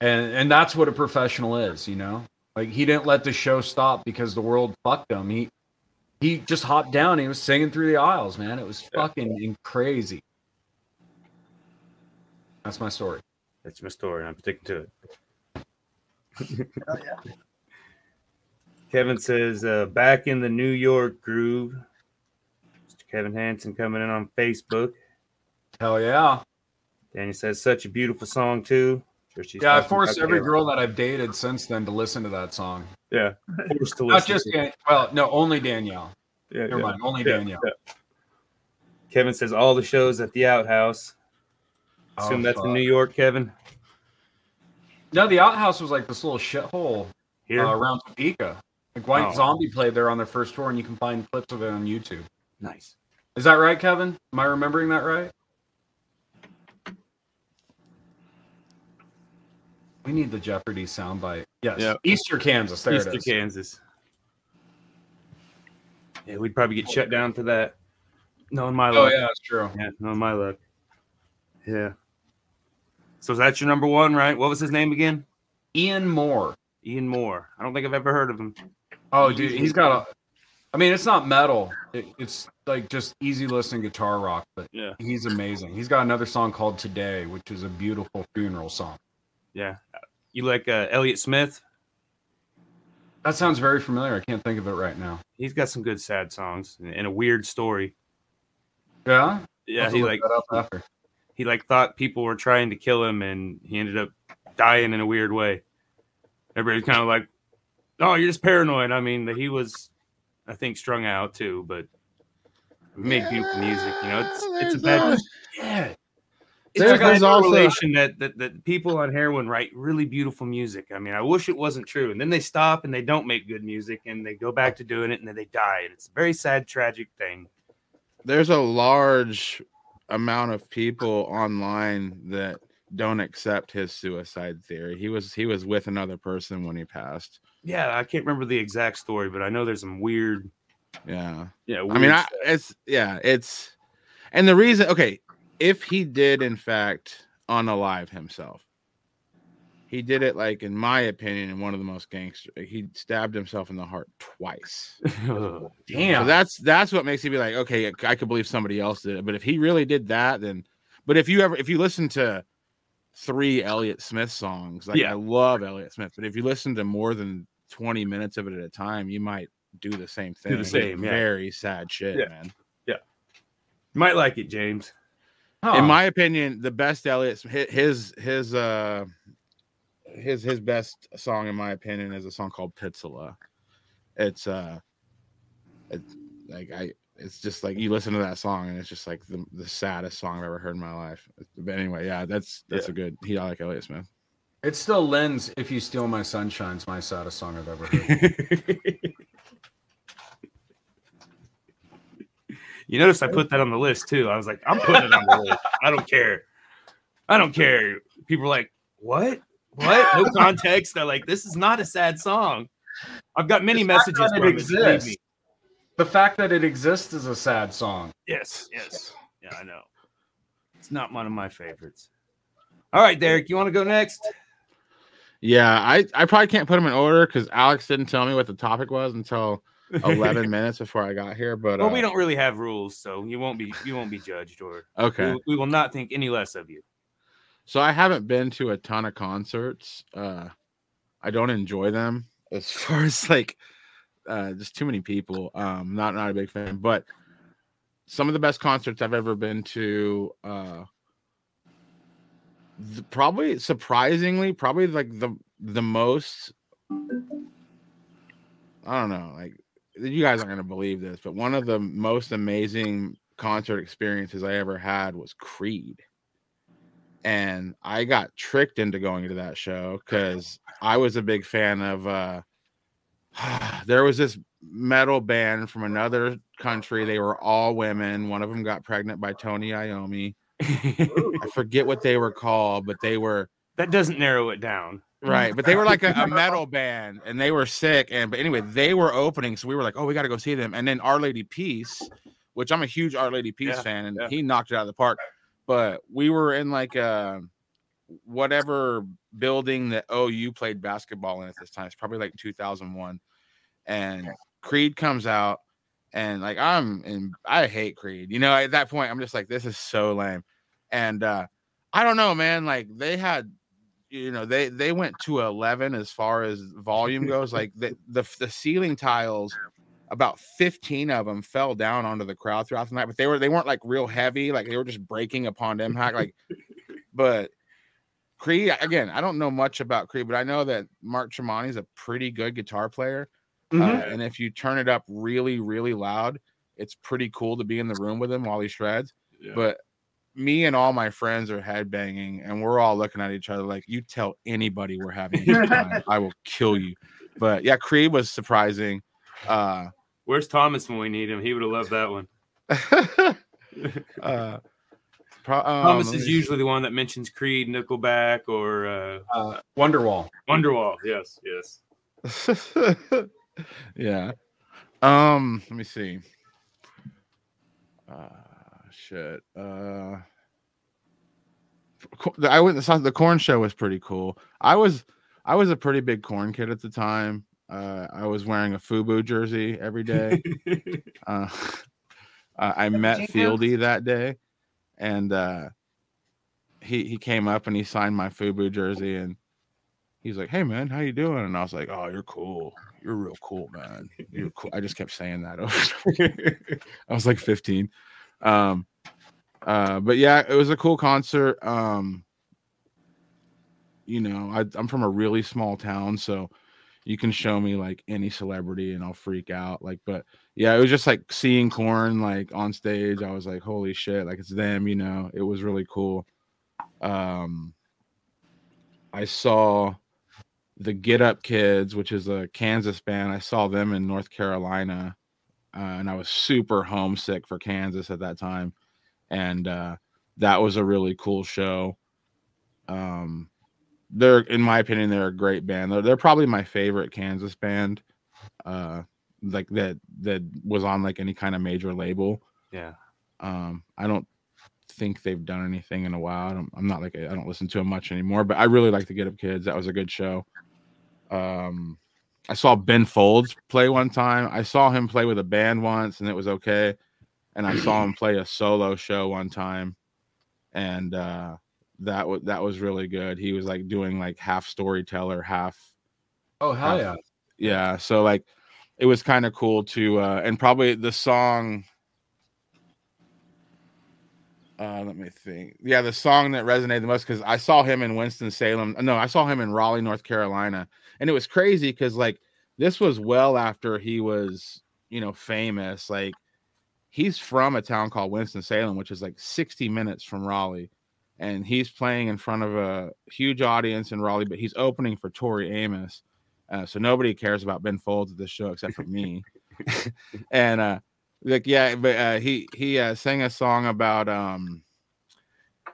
Speaker 5: And and that's what a professional is, you know. Like he didn't let the show stop because the world fucked him. He he just hopped down. He was singing through the aisles, man. It was fucking crazy. That's my story.
Speaker 1: That's my story, and I'm sticking to it.
Speaker 6: Hell yeah. *laughs*
Speaker 1: Kevin says, uh, back in the New York groove. Mr. Kevin Hansen coming in on Facebook.
Speaker 5: Hell yeah.
Speaker 1: Danny says, such a beautiful song, too. Sure
Speaker 5: Yeah, I
Speaker 1: talking
Speaker 5: forced every
Speaker 1: Kevin.
Speaker 5: girl that I've dated since then to listen to that song.
Speaker 1: Yeah. *laughs* Forced to
Speaker 5: Not just
Speaker 1: to-
Speaker 5: Dan- well, no, only Danielle.
Speaker 1: yeah,
Speaker 5: Never
Speaker 1: yeah.
Speaker 5: mind, only
Speaker 1: Yeah,
Speaker 5: Danielle.
Speaker 1: yeah. Kevin says, all the shows at the outhouse. Assume
Speaker 5: Oh,
Speaker 1: that's
Speaker 5: fuck.
Speaker 1: in New York, Kevin.
Speaker 5: No, the outhouse was like this little shithole
Speaker 1: Here.
Speaker 5: uh, around Topeka. Like White
Speaker 1: Oh.
Speaker 5: Zombie played there on their first tour, and you can find clips of it on YouTube.
Speaker 1: nice.
Speaker 5: Is that right, Kevin? Am I remembering that right? We need the Jeopardy soundbite. Yes,
Speaker 1: Yep.
Speaker 5: Easter, Kansas. There
Speaker 1: Easter,
Speaker 5: it is.
Speaker 1: Kansas. Yeah, we'd probably get shut down for that. No, in my
Speaker 5: Oh yeah, that's true.
Speaker 1: Yeah, knowing my luck. Yeah. So that's your number one, right? What was his name again?
Speaker 5: Ian Moore.
Speaker 1: Ian Moore. I don't think I've ever heard of him.
Speaker 5: Oh, dude, he's got a. I mean, it's not metal. It, it's like just easy listening guitar rock, but
Speaker 1: Yeah.
Speaker 5: he's amazing. He's got another song called "Today," which is a beautiful funeral song.
Speaker 1: Yeah. You like uh, Elliott Smith?
Speaker 5: That sounds very familiar. I can't think of it right now.
Speaker 1: He's got some good sad songs and, and a weird story.
Speaker 5: Yeah,
Speaker 1: Yeah, he like
Speaker 5: after.
Speaker 1: he like thought people were trying to kill him and he ended up dying in a weird way. Everybody's kind of like, "Oh, you're just paranoid." I mean, he was I think strung out too, but he made beautiful music, you know. It's it's a bad
Speaker 5: Yeah,
Speaker 1: it's
Speaker 4: There's-
Speaker 1: a
Speaker 4: there's also-
Speaker 1: correlation that, that that people on heroin write really beautiful music. I mean, I wish it wasn't true. And then they stop and they don't make good music and they go back to doing it and then they die. And it's a very sad, tragic thing.
Speaker 4: there's a large amount of people online that don't accept his suicide theory. He was he was with another person when he passed.
Speaker 1: Yeah, I can't remember the exact story, but I know there's some weird.
Speaker 4: Yeah.
Speaker 1: Yeah,
Speaker 4: I mean, I, it's yeah, it's and the reason okay, if he did in fact unalive himself, he did it like in my opinion in one of the most gangster. He stabbed himself in the heart twice. *laughs*
Speaker 5: Damn.
Speaker 4: So that's that's what makes me be like, okay, I could believe somebody else did it. But if he really did that, then but if you ever if you listen to three Elliott Smith songs, like
Speaker 1: Yeah.
Speaker 4: I love Elliott Smith, but if you listen to more than 20 minutes of it at a time, you might do the same thing.
Speaker 1: Do the same, yeah.
Speaker 4: Very sad shit, man.
Speaker 1: Yeah.
Speaker 4: man.
Speaker 1: might like it, James.
Speaker 5: Huh.
Speaker 4: In my opinion, the best Elliott his his uh his his best song in my opinion is a song called Pitseleh. It's uh it's like I it's just like you listen to that song and it's just like the, the saddest song I've ever heard in my life. But anyway, yeah, that's that's a good he I like Elliott Smith.
Speaker 5: It's still lends If You Steal My Sunshine's my saddest song I've ever heard. *laughs*
Speaker 1: you notice I put that on the list too. I was like, I'm *laughs* putting it on the list. I don't care. I don't care. People are like, what? What? No *laughs* context. They're like, this is not a sad song. I've got many
Speaker 5: The
Speaker 1: messages
Speaker 5: it
Speaker 1: from it. believe
Speaker 5: exists.
Speaker 1: me.
Speaker 5: the fact that it exists is a sad song.
Speaker 1: Yes, yes. Yeah, I know. It's not one of my favorites. All right, Derek, you want to go next?
Speaker 4: Yeah, I, I probably can't put them in order because Alex didn't tell me what the topic was until 11 *laughs* minutes before I got here. But
Speaker 1: Well,
Speaker 4: uh,
Speaker 1: we don't really have rules, so you won't be you won't be judged, or
Speaker 4: Okay.
Speaker 1: we, we will not think any less of you.
Speaker 4: So I haven't been to a ton of concerts. Uh I don't enjoy them as *laughs* far as like uh just too many people. Um not not a big fan, but some of the best concerts I've ever been to uh th- probably surprisingly probably like the the most I don't know, like you guys aren't going to believe this, but one of the most amazing concert experiences I ever had was Creed and I got tricked into going to that show because I was a big fan of. uh *sighs* There was this metal band from another country. They were all women. One of them got pregnant by Tony Iommi. *laughs* I forget what they were called, but they were
Speaker 1: that doesn't narrow it down.
Speaker 4: Right. But they were like a, a metal *laughs* band, and they were sick. And but anyway, they were opening, so we were like, "Oh, we got to go see them." And then Our Lady Peace, which I'm a huge Our Lady Peace
Speaker 1: Yeah,
Speaker 4: fan, and
Speaker 1: yeah.
Speaker 4: he knocked it out of the park. But we were in like a whatever building that OU played basketball in at this time. It's probably like 2001, and Creed comes out, and like I'm and I hate Creed. You know, at that point, I'm just like, this is so lame. And uh I don't know, man. Like they had, you know, they they went to 11 as far as volume goes. *laughs* Like the the the ceiling tiles about 15 of them fell down onto the crowd throughout the night, but they were they weren't like real heavy, like they were just breaking upon impact. Like, *laughs* but Creed again, I don't know much about Creed, but I know that Mark Tremonti is a pretty good guitar player. Uh, and if you turn it up really, really loud, it's pretty cool to be in the room with him while he shreds. But me and all my friends are headbanging, and we're all looking at each other like, "You tell anybody we're having a good time, *laughs* I will kill you." But yeah, Creed was surprising. Uh,
Speaker 1: Where's Thomas when we need him? He would have loved that one. *laughs*
Speaker 4: uh, pro- um,
Speaker 1: Thomas is
Speaker 4: me-
Speaker 1: usually the one that mentions Creed, Nickelback, or uh,
Speaker 5: Uh, Wonderwall.
Speaker 1: Wonderwall. Yes, yes. *laughs*
Speaker 4: yeah. Um, let me see. Uh shit. Uh I went to the Korn show was pretty cool. I was I was a pretty big Korn kid at the time. Uh I was wearing a Fubu jersey every day. *laughs* uh, uh, *laughs* I met Fieldy that day and uh he he came up and he signed my Fubu jersey and he's like, "Hey man, how you doing?" And I was like, "Oh, you're cool. You're real cool, man. You're cool." I just kept saying that over. *laughs* I was like 15. Um, uh, but yeah, it was a cool concert. Um, you know, I, I'm from a really small town, so you can show me like any celebrity and I'll freak out. Like, but yeah, it was just like seeing Korn like on stage. I was like, holy shit, like it's them. You know, it was really cool. Um, I saw the Get Up Kids, which is a Kansas band. I saw them in North Carolina, uh, and I was super homesick for Kansas at that time, and uh, that was a really cool show. Um, they're, in my opinion, they're a great band. They're, they're probably my favorite Kansas band, uh, like that that was on like any kind of major label.
Speaker 1: Yeah.
Speaker 4: Um, I don't think they've done anything in a while. I don't, I'm not like I don't listen to them much anymore, but I really like the Get Up Kids. That was a good show. Um, I saw Ben Folds play one time. I saw him play with a band once, and it was okay. And I saw him *clears throat* play a solo show one time, and uh, that was that was really good. He was like doing like half storyteller, half
Speaker 5: Oh hell
Speaker 4: Uh,
Speaker 5: yeah!
Speaker 4: yeah so like it was kind of cool to uh and probably the song uh let me think yeah the song that resonated the most because i saw him in winston-salem no i saw him in raleigh north carolina and it was crazy because like this was well after he was you know famous like he's from a town called winston-salem which is like 60 minutes from raleigh and he's playing in front of a huge audience in Raleigh, but he's opening for Tori Amos. Uh, so nobody cares about Ben Folds at this show except for me. *laughs* and uh, like yeah, but uh, he he uh, sang a song about um,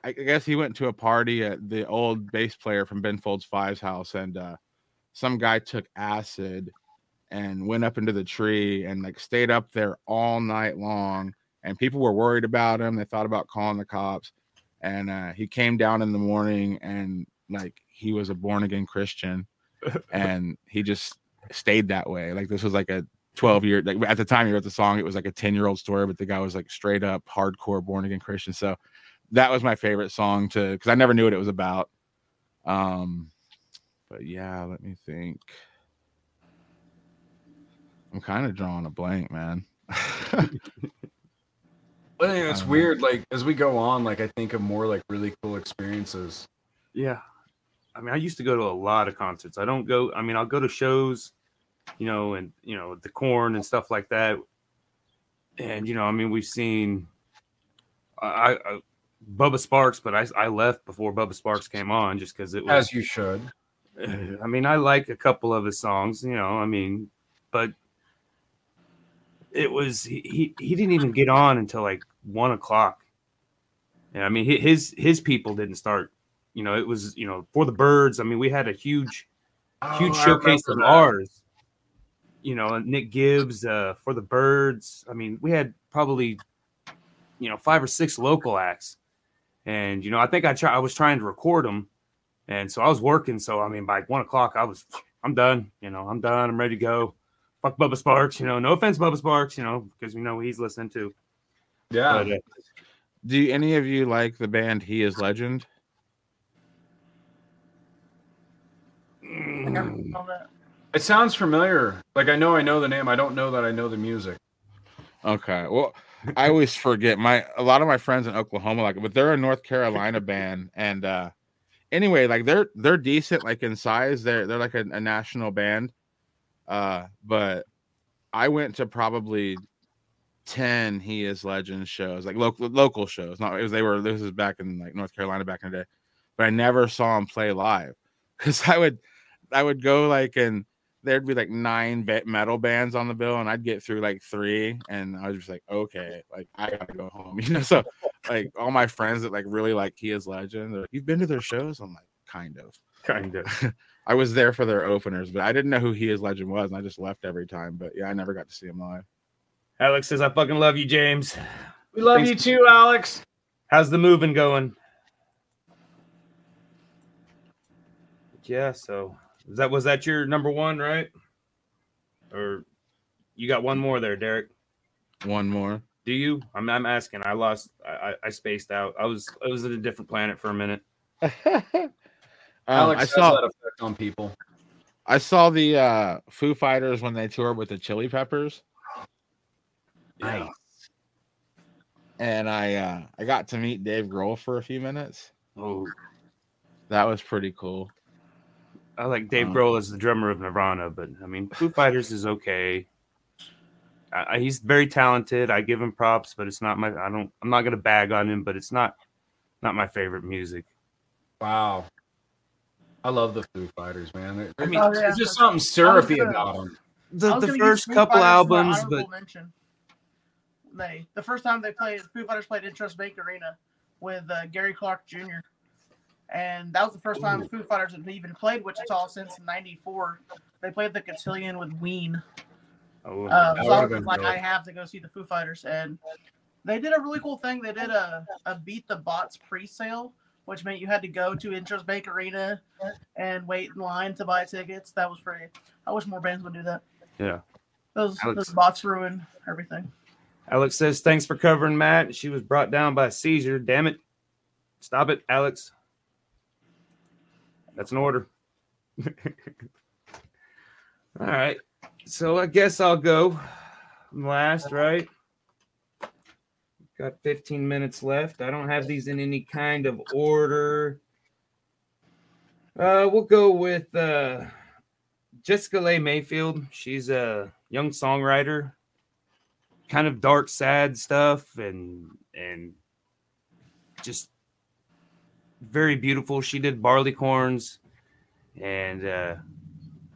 Speaker 4: I guess he went to a party at the old bass player from Ben Folds Five's house, and uh, some guy took acid and went up into the tree and like stayed up there all night long. And people were worried about him. They thought about calling the cops. And uh, he came down in the morning and like he was a born again Christian, *laughs* and he just stayed that way. Like this was like a 12 year like at the time he wrote the song it was like a 10 year old story but the guy was like straight up hardcore born again christian so that was my favorite song to because i never knew what it was about um but yeah let me think i'm kind of drawing a blank man *laughs*
Speaker 5: I think it's weird. Like as we go on, like I think of more like really cool experiences.
Speaker 1: Yeah. I mean, I used to go to a lot of concerts. I don't go, I mean, I'll go to shows, you know, and, you know, the Korn and stuff like that. And, you know, I mean, we've seen, I, I Bubba Sparxxx, but I, I left before Bubba Sparxxx came on just because it was,
Speaker 5: As you should.
Speaker 1: I mean, I like a couple of his songs, you know, I mean, but it was, he, he, he didn't even get on until like one o'clock. And I mean, his, his people didn't start, you know, it was, you know, for the birds. I mean, we had a huge, huge
Speaker 5: Oh,
Speaker 1: showcase of ours. You know, Nick Gibbs uh, for the Birds. I mean, we had probably, you know, five or six local acts, and you know, I think I try, I was trying to record them, and so I was working. So I mean, by one o'clock, I was, I'm done. You know, I'm done. I'm ready to go. Fuck Bubba Sparxxx. You know, no offense, Bubba Sparxxx. You know, because we know he's listening to.
Speaker 5: Yeah.
Speaker 1: But, uh,
Speaker 4: do any of you like the band he is legend
Speaker 6: I think I remember all that.
Speaker 5: It sounds familiar. Like I know I know the name. I don't know that I know the music.
Speaker 4: Okay. Well, I always forget my a lot of my friends in Oklahoma like, it, but they're a North Carolina band, and uh anyway, like they're they're decent like in size. They're they're like a, a national band. Uh, but I went to probably ten He Is Legend shows, like local local shows. Not it was they were this is back in like North Carolina back in the day, but I never saw him play live *laughs* because I would I would go like and there'd be like nine metal bands on the bill, and I'd get through like three, and I was just like, okay, like I gotta go home, *laughs* you know. So like all my friends that like really like He Is Legend, like, you've been to their shows? I'm like, kind of.
Speaker 1: kind of. *laughs*
Speaker 4: I was there for their openers, but I didn't know who He Is Legend was, and I just left every time. But yeah, I never got to see him live.
Speaker 1: Alex says, "I fucking love you, James." *sighs*
Speaker 5: We love
Speaker 1: Thanks.
Speaker 5: you too, Alex.
Speaker 1: How's the moving going? Yeah, so is that was that your number one, right? Or you got one more there, Derek?
Speaker 4: One more.
Speaker 1: Do you? I'm, I'm asking. I lost. I, I, I spaced out. I was I was at a different planet for a minute. *laughs*
Speaker 4: um,
Speaker 5: Alex
Speaker 4: I
Speaker 5: has
Speaker 4: saw
Speaker 5: that effect on people.
Speaker 4: I saw the uh Foo Fighters when they toured with the Chili Peppers.
Speaker 1: Nice.
Speaker 4: and I uh I got to meet Dave Grohl for a few minutes.
Speaker 1: Oh,
Speaker 4: That was pretty cool.
Speaker 1: I like Dave
Speaker 4: Um,
Speaker 1: Grohl as the drummer of Nirvana, but I mean, Foo *laughs* Fighters is okay. I, I- he's very talented. I give him props, but it's not my. I don't. I'm not gonna bag on him, but it's not not my favorite music.
Speaker 5: Wow. I love the Foo Fighters, man. There-
Speaker 1: I mean,
Speaker 6: Oh, yeah.
Speaker 5: There's just something syrupy
Speaker 6: gonna-
Speaker 5: about them.
Speaker 1: The, the first couple albums, but
Speaker 6: mention. they the first time they played Foo Fighters played Intrust Bank Arena with uh, Gary Clark Jr. And that was the first time Foo Fighters had even played Wichita since '94. They played the Cotillion with Ween.
Speaker 1: Oh,
Speaker 6: Um, so I was like,
Speaker 5: dope.
Speaker 6: I have to go see the Foo Fighters, and they did a really cool thing. They did a, a Beat the Bots pre-sale, which meant you had to go to Intrust Bank Arena and wait in line to buy tickets. That was pretty. I wish more bands would do that.
Speaker 1: Yeah.
Speaker 6: Those
Speaker 1: Alex-
Speaker 6: those bots ruin everything.
Speaker 1: Alex says, thanks for covering Matt. She was brought down by a seizure. Damn it. Stop it, Alex. That's an order. *laughs* All right. So I guess I'll go last, right? Got 15 minutes left. I don't have these in any kind of order. Uh, we'll go with uh, Jessica Lea Mayfield. She's a young songwriter kind of dark, sad stuff, and and just very beautiful. She did Barleycorns, and uh,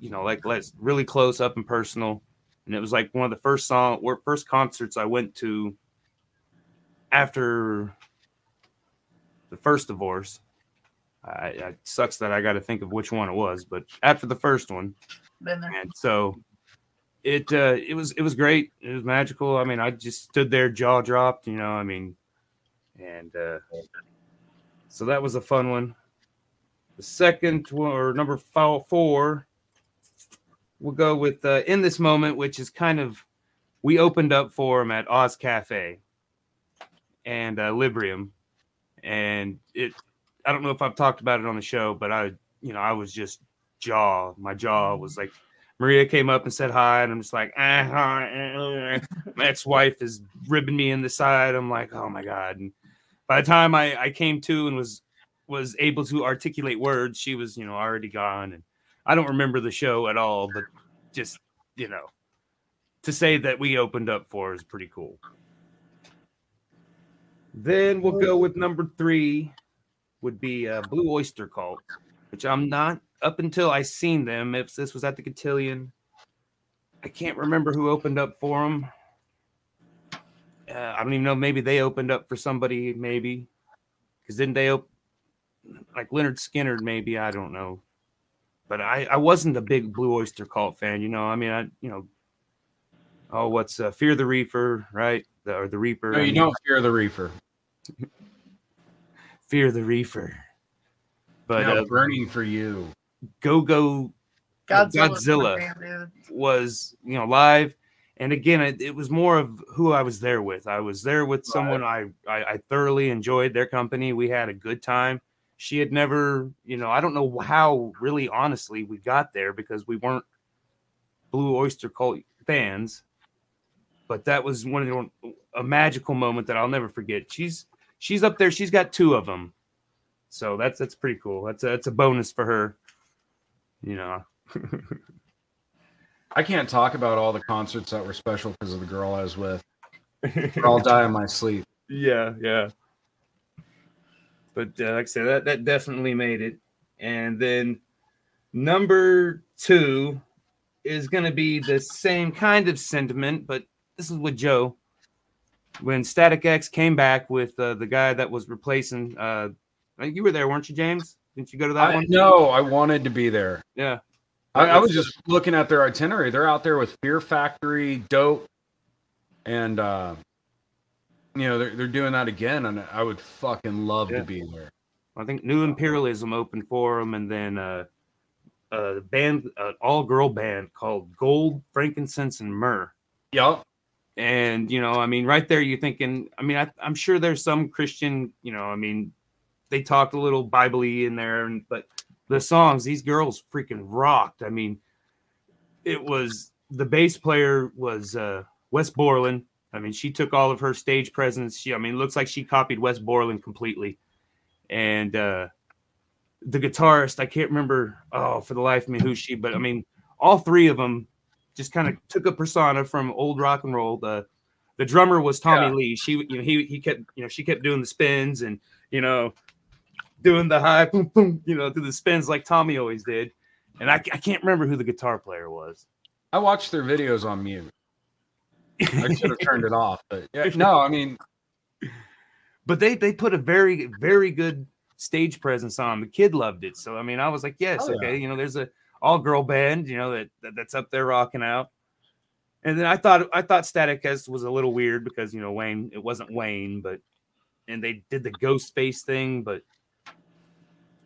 Speaker 1: you know, like let's really close up and personal. And it was like one of the first song, or first concerts I went to after the first divorce. I, it sucks that I got to think of which one it was, but after the first one,
Speaker 6: Been there.
Speaker 1: and so it uh it was it was great it was magical i mean i just stood there jaw dropped you know i mean and uh so that was a fun one the second one or number fo- four we'll go with uh in this moment which is kind of we opened up for him at oz cafe and uh librium and it i don't know if i've talked about it on the show but i you know i was just jaw my jaw was like Maria came up and said hi, and I'm just like, ah, ah." my ex-wife is ribbing me in the side. I'm like, oh my god! And by the time I, I came to and was was able to articulate words, she was you know already gone, and I don't remember the show at all. But just you know, to say that we opened up for is pretty cool. Then we'll go with number three, would be uh, Blue Oyster Cult, which I'm not up until I seen them. If this was at the Cotillion, I can't remember who opened up for them. Uh, I don't even know. Maybe they opened up for somebody. Maybe because didn't they op- like Lynyrd Skynyrd? Maybe I don't know. But I I wasn't a big Blue Oyster Cult fan. You know, I mean, I you know. Oh, what's uh, Fear the Reaper, right? The, or the Reaper.
Speaker 5: No,
Speaker 1: I
Speaker 5: you
Speaker 1: mean,
Speaker 5: don't fear the reefer. *laughs*
Speaker 1: Fear the Reafer. But
Speaker 5: no,
Speaker 1: uh,
Speaker 5: burning for you.
Speaker 1: Go Go
Speaker 6: Godzilla.
Speaker 1: Godzilla.
Speaker 6: Dude.
Speaker 1: was you know live and again it, it was more of who i was there with i was there with someone I, I i thoroughly enjoyed their company we had a good time she had never you know i don't know how really honestly we got there because we weren't blue oyster cult fans but that was one of the a magical moment that i'll never forget she's she's up there she's got two of them so that's that's pretty cool that's a, that's a bonus for her you know *laughs*
Speaker 5: I can't talk about all the concerts that were special because of the girl I was with. *laughs* I'll die in my sleep.
Speaker 1: Yeah, yeah. But uh, like I said, that that definitely made it. And then number two is going to be the same kind of sentiment, but this is with Joe. When Static X came back with uh, the guy that was replacing, uh, you were there, weren't you, James? Didn't you go to that
Speaker 5: I,
Speaker 1: one?
Speaker 5: no, I wanted to be there.
Speaker 1: Yeah.
Speaker 5: I, I was just looking at their itinerary. They're out there with Fear Factory, Dope, and uh, you know they're they're doing that again, and I would fucking love
Speaker 1: Yeah.
Speaker 5: to be there.
Speaker 1: I think New Imperialism opened for them, and then uh, a band, an all-girl band called Gold, Frankincense, and Myrrh.
Speaker 5: Yep.
Speaker 1: And you know, I mean, right there, you're thinking. I mean, I, I'm sure there's some Christian. You know, I mean, they talked a little Bible-y in there, and but the songs, these girls freaking rocked. I mean, it was the bass player was uh, Wes Borland. I mean, she took all of her stage presence. She, I mean, it looks like she copied Wes Borland completely. And uh, the guitarist, I can't remember, oh, for the life of me, who she, but I mean, all three of them just kind of took a persona from old rock and roll. The the drummer was Tommy
Speaker 5: Yeah.
Speaker 1: Lee. She, you know, he he kept, you know, she kept doing the spins and you know, doing the high boom boom, you know, do the spins like Tommy always did. And I, I can't remember who the guitar player was.
Speaker 5: I watched their videos on mute. I should have turned it *laughs* off, but yeah, no, I mean,
Speaker 1: but they they put a very very good stage presence on. The kid loved it, so I mean, I was like, yes,
Speaker 5: Oh, yeah.
Speaker 1: okay, you know, there's a all girl band, you know, that, that that's up there rocking out. And then I thought I thought Static X was a little weird because you know Wayne it wasn't Wayne, but and they did the ghost face thing, but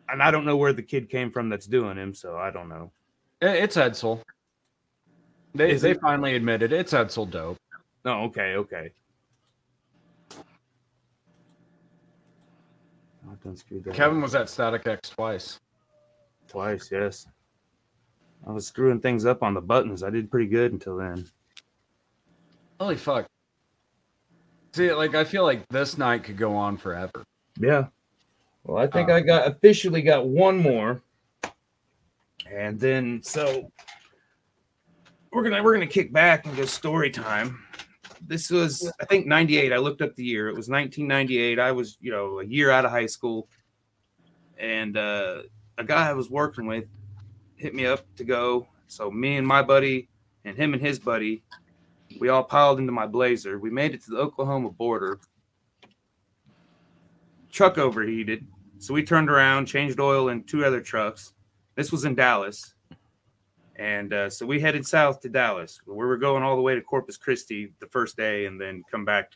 Speaker 1: and I don't know where the kid came from that's doing him, so I don't know.
Speaker 5: it's Edsel. They
Speaker 1: Is
Speaker 5: they
Speaker 1: it?
Speaker 5: finally admitted it's Edsel dope.
Speaker 1: No, okay, okay. Oh, done screwed that.
Speaker 5: Kevin was at Static X twice.
Speaker 1: Twice, yes. I was screwing things up on the buttons. I did pretty good until then.
Speaker 5: Holy fuck. See, like I feel like this night could go on forever.
Speaker 1: Yeah. Well, I think
Speaker 5: Uh,
Speaker 1: I got officially got one more. And then so we're gonna we're gonna kick back and go story time. This was I think 98. I looked up the year. It was 1998. I was, you know, a year out of high school. and uh, a guy I was working with hit me up to go. So me and my buddy and him and his buddy, we all piled into my Blazer. We made it to the Oklahoma border. Truck overheated, so we turned around, changed oil in two other trucks. This was in Dallas, and uh, so we headed south to Dallas. We were going all the way to Corpus Christi the first day, and then come back.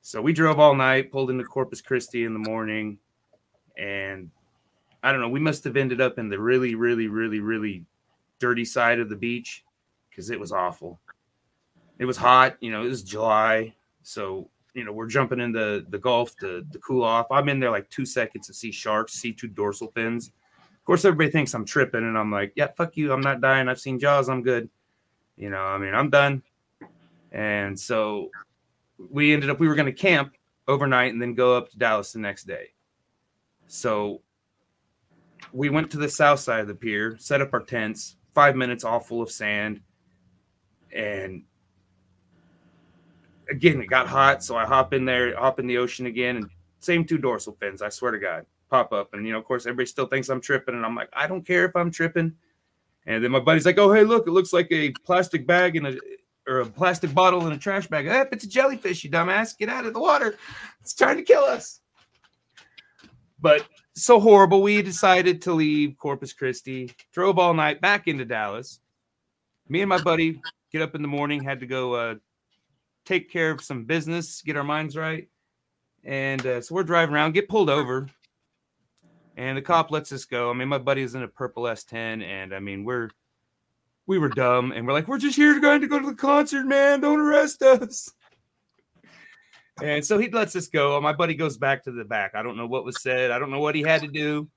Speaker 1: So we drove all night, pulled into Corpus Christi in the morning, and I don't know. We must have ended up in the really, really, really, really dirty side of the beach because it was awful. It was hot, you know. It was July, so you know we're jumping in the the Gulf to to cool off. I'm in there like two seconds to see sharks, see two dorsal fins. Of course, everybody thinks I'm tripping, and I'm like, yeah, fuck you. I'm not dying. I've seen Jaws. I'm good. You know, I mean, I'm done. And so we ended up we were going to camp overnight and then go up to Dallas the next day. So we went to the south side of the pier, set up our tents, five minutes all full of sand. And again, it got hot. So I hop in there, hop in the ocean again, and same two dorsal fins, I swear to God, pop up. And, you know, of course, everybody still thinks I'm tripping. And I'm like, I don't care if I'm tripping. And then my buddy's like, oh, hey, look, it looks like a plastic bag in a, or a plastic bottle in a trash bag. Eh, it's a jellyfish, you dumbass. Get out of the water. It's trying to kill us. But so horrible. We decided to leave Corpus Christi, drove all night back into Dallas. Me and my buddy get up in the morning, had to go uh, take care of some business, get our minds right. And uh, so we're driving around, get pulled over, and the cop lets us go. I mean, my buddy is in a purple S10, and I mean, we're we were dumb, and we're like, we're just here going to go to the concert, man. Don't arrest us. And so he lets us go. My buddy goes back to the back. I don't know what was said. I don't know what he had to do.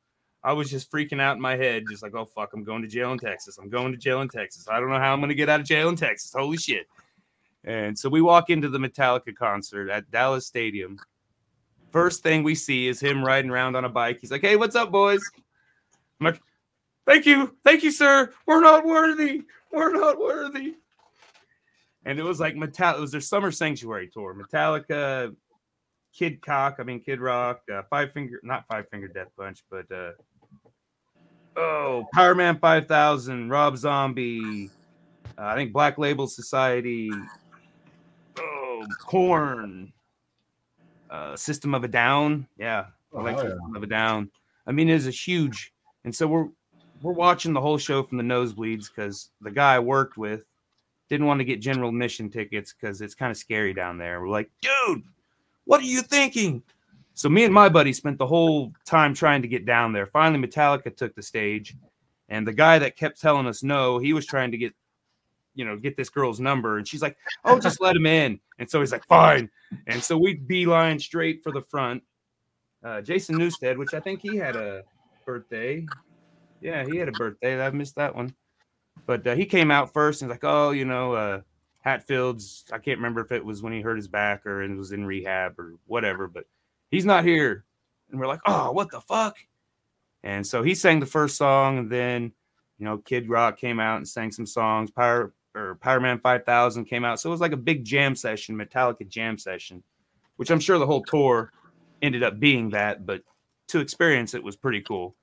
Speaker 1: I was just freaking out in my head, just like, oh fuck, I'm going to jail in Texas. I'm going to jail in Texas. I don't know how I'm going to get out of jail in Texas. Holy shit. And so we walk into the Metallica concert at Dallas Stadium. First thing we see is him riding around on a bike. He's like, hey, what's up, boys? I'm like, thank you. Thank you, sir. We're not worthy. We're not worthy and it was like Metallica. It was their summer sanctuary tour. Metallica, Kid Cock. I mean Kid Rock. Uh, five finger, not Five Finger Death Punch, but uh, oh, Power Man Five Thousand, Rob Zombie. Uh, I think Black Label Society. Oh, Korn. Uh, System of a Down. Yeah, I like
Speaker 5: Oh, yeah.
Speaker 1: System of a Down. I mean, it's a huge, and so we're we're watching the whole show from the nosebleeds because the guy I worked with didn't want to get general admission tickets because it's kind of scary down there. We're like, dude, what are you thinking? So me and my buddy spent the whole time trying to get down there. Finally, Metallica took the stage, and the guy that kept telling us no, he was trying to get, you know, get this girl's number, and she's like, "Oh, just let him in." And so he's like, "Fine." And so we beeline straight for the front. Uh, Jason Newsted, which I think he had a birthday. Yeah, he had a birthday. I missed that one. But uh, he came out first and like, oh, you know, uh, Hetfield's. I can't remember if it was when he hurt his back or was in rehab or whatever, but he's not here. And we're like, oh, what the fuck? And so he sang the first song, and then you know, Kid Rock came out and sang some songs. Power or Power Man 5000 came out. So it was like a big jam session, Metallica jam session, which I'm sure the whole tour ended up being that, but to experience it was pretty cool.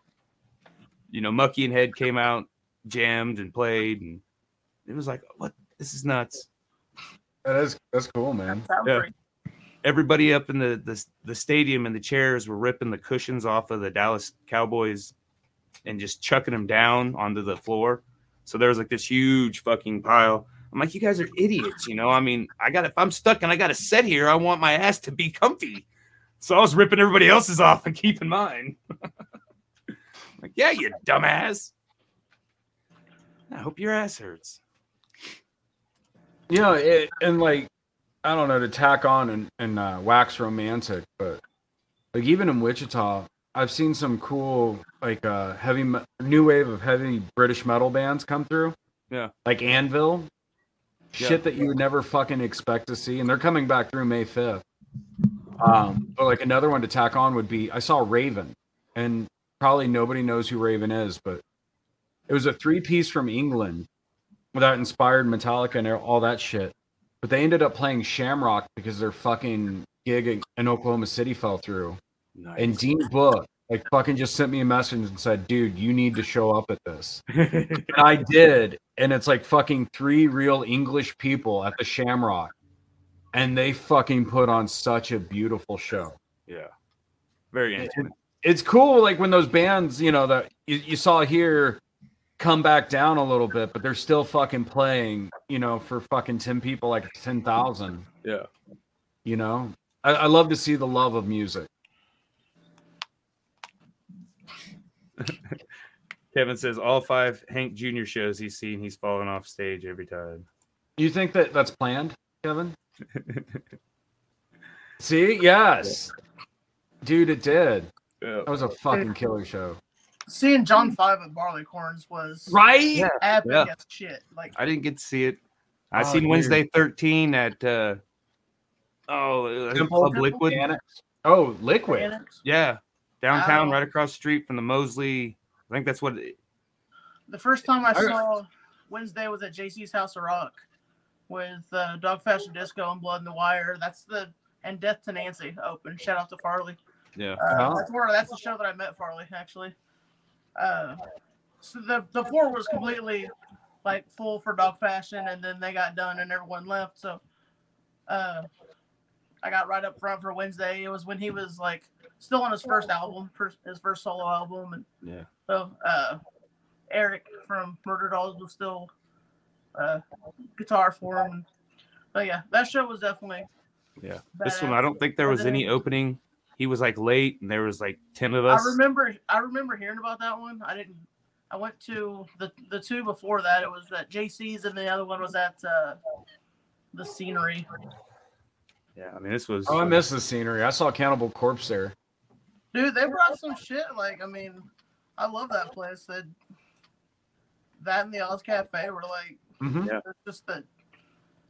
Speaker 1: You know, Munky and Head came out, jammed and played, and it was like, what? This is nuts.
Speaker 5: That is that's cool, man.
Speaker 6: Sounds
Speaker 1: Yeah.
Speaker 6: great.
Speaker 1: Everybody up in the, the the stadium and the chairs were ripping the cushions off of the Dallas Cowboys and just chucking them down onto the floor. So there was like this huge fucking pile. I'm like, you guys are idiots, you know. I mean, I got if I'm stuck and I got to sit here, I want my ass to be comfy. So I was ripping everybody else's off and keeping mine. *laughs* like, yeah, you dumbass. I hope your ass hurts.
Speaker 5: You know, it, and like I don't know to tack on and, and uh, wax romantic, but like even in Wichita, I've seen some cool like uh heavy new wave of heavy British metal bands come through.
Speaker 1: Yeah.
Speaker 5: like Anvil,
Speaker 1: Yeah.
Speaker 5: shit that you would never fucking expect to see, and they're coming back through May fifth. Um, but like another one to tack on would be I saw Raven, and probably nobody knows who Raven is, but it was a three piece from England that inspired Metallica and all that shit. But they ended up playing Shamrock because their fucking gig in Oklahoma City fell through. And Dean Book like fucking just sent me a message and said, "Dude, you need to show up at this." and I *laughs* did, and it's like fucking three real English people at the Shamrock, and they fucking put on such a beautiful show.
Speaker 1: yeah, very
Speaker 5: It- It's cool, like when those bands, you know, that you, you saw here come back down a little bit, but they're still fucking playing, you know, for fucking ten people, like ten thousand.
Speaker 1: Yeah.
Speaker 5: You know, I, I love to see the love of music. *laughs*
Speaker 1: Kevin says all five Hank Jr. shows he's seen, he's fallen off stage every time.
Speaker 5: You think that that's planned, Kevin? *laughs* See, yes, dude, it did.
Speaker 1: Yeah.
Speaker 5: That was a fucking killer show,
Speaker 6: Seeing John Five at Barleycorns was
Speaker 5: right?
Speaker 1: Yeah.
Speaker 6: epic
Speaker 1: Yeah.
Speaker 6: as shit. Like
Speaker 1: I didn't get to see it. I
Speaker 5: Oh,
Speaker 1: seen
Speaker 5: dude.
Speaker 1: Wednesday 13 at uh oh uh,
Speaker 5: Temple?
Speaker 1: Club Liquid.
Speaker 5: Annex. Oh, liquid.
Speaker 6: Annex.
Speaker 1: Yeah. Downtown,
Speaker 6: Wow.
Speaker 1: right across the street from the Mosley. I think that's what it,
Speaker 6: The first time I
Speaker 5: I-
Speaker 6: saw Wednesday was at JC's House of Rock with uh, Dog Fashion Disco and Blood in the Wire. That's the and Death to Nancy open. Shout out to Farley.
Speaker 1: yeah.
Speaker 6: Uh,
Speaker 5: Oh.
Speaker 6: That's where that's the show that I met Farley actually. Uh, so the the floor was completely like full for Dog Fashion, and then they got done and everyone left. So uh, I got right up front for Wednesday. It was when he was like still on his first album, first, his first solo album, and
Speaker 1: Yeah.
Speaker 6: so uh, Eric from Murder Dolls was still uh, guitar for him. But yeah, that show was definitely
Speaker 1: Yeah. This one. I don't think there was any opening. He was like late and there was like 10 of us.
Speaker 6: I
Speaker 1: us.
Speaker 6: remember I remember hearing about that one. I didn't I went to the the two before that. It was at JC's and the other one was at uh, the scenery.
Speaker 1: Yeah, I mean this was
Speaker 5: Oh, I miss the scenery. I saw Cannibal Corpse there.
Speaker 6: Dude, they brought some shit. Like, I mean, I love that place. That that and the Oz Cafe were like
Speaker 5: Mhm.
Speaker 1: Yeah.
Speaker 6: they're just the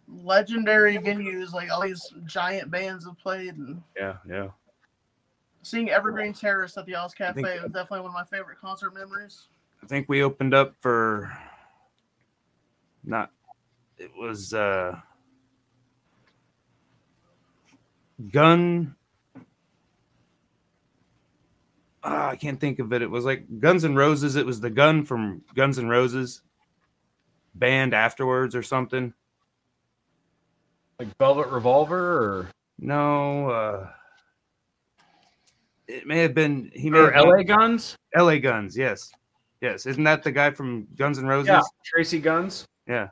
Speaker 6: legendary venues. Like all these giant bands have played, and
Speaker 1: yeah, yeah.
Speaker 6: seeing Evergreen Terrace at the Oz Cafe
Speaker 1: think-
Speaker 6: was definitely one of my favorite concert memories.
Speaker 1: I think we opened up for not it was uh gun Ah, I can't think of it. It was like Guns N' Roses. It was the gun from Guns N' Roses band afterwards or something.
Speaker 5: Like Velvet Revolver or,
Speaker 1: No, uh it may have been he may
Speaker 5: or LA Guns?
Speaker 1: LA Guns, yes. Yes. Isn't that the guy from Guns N' Roses?
Speaker 5: Yeah, Tracii Guns.
Speaker 1: Yeah.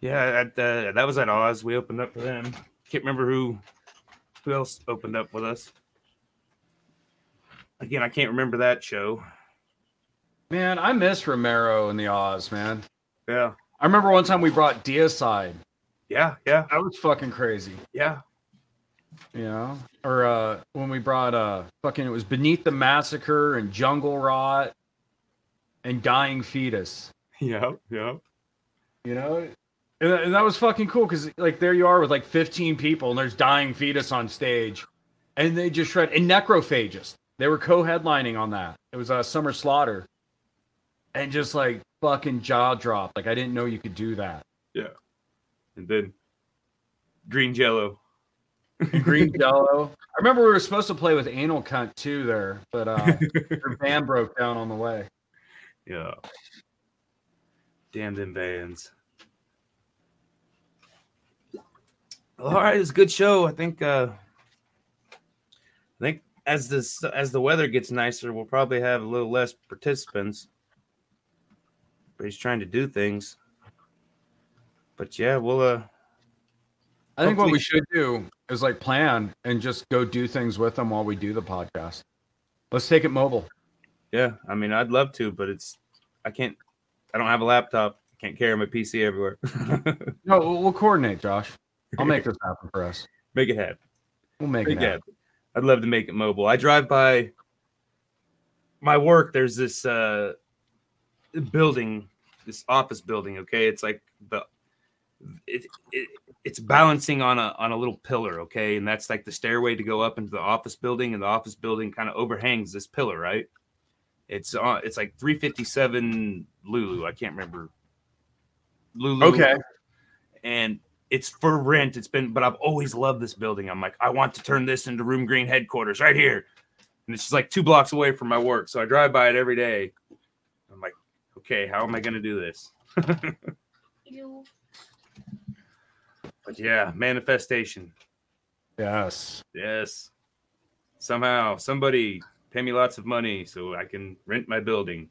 Speaker 1: Yeah, at, uh, that was at Oz. We opened up for them. Can't remember who who else opened up with us. Again, I can't remember that show.
Speaker 5: Man, I miss Romero and the Oz, man.
Speaker 1: Yeah,
Speaker 5: I remember one time we brought Deicide.
Speaker 1: yeah, yeah,
Speaker 5: That was fucking crazy.
Speaker 1: yeah.
Speaker 5: You know? Or uh when we brought uh fucking it was Beneath the Massacre and Jungle Rot and Dying Fetus. *laughs*
Speaker 1: Yep, yep.
Speaker 5: You know? And, and that was fucking cool because like there you are with like 15 people and there's Dying Fetus on stage. And they just shred and Necrophagist. They were co-headlining on that. It was uh Summer Slaughter. And just like fucking jaw drop. Like I didn't know you could do that.
Speaker 1: Yeah, and then Green Jello.
Speaker 5: Green *laughs* Jello. I remember we were supposed to play with Anal Cunt too there, but uh *laughs* their van broke down on the way.
Speaker 1: Yeah. Damn them bands. All right, it's a good show. I think uh I think as this as the weather gets nicer, we'll probably have a little less participants. But he's trying to do things. But yeah, we'll uh
Speaker 5: I think what we should do is like plan and just go do things with them while we do the podcast. Let's take it mobile.
Speaker 1: yeah, I mean I'd love to, but it's I can't I don't have a laptop. I can't carry my PC everywhere. *laughs*
Speaker 5: No, we'll, we'll coordinate, Josh. I'll make this happen for us.
Speaker 1: Make it happen.
Speaker 5: We'll make
Speaker 1: Make
Speaker 5: it
Speaker 1: it
Speaker 5: happen.
Speaker 1: happen. I'd love to make it mobile. I drive by my work. There's this uh, building, this office building. Okay, it's like the it, it it's balancing on a on a little pillar. Okay, and that's like the stairway to go up into the office building, and the office building kind of overhangs this pillar. Right. It's on. It's like 357 Lulu. I can't remember. Lulu.
Speaker 5: Okay.
Speaker 1: and it's for rent. It's been, but I've always loved this building. I'm like, I want to turn this into Room Green headquarters right here. And it's just like two blocks away from my work. So I drive by it every day. I'm like, okay, how am I going to do this? *laughs* But yeah, manifestation.
Speaker 5: Yes.
Speaker 1: Yes. Somehow, somebody pay me lots of money so I can rent my building.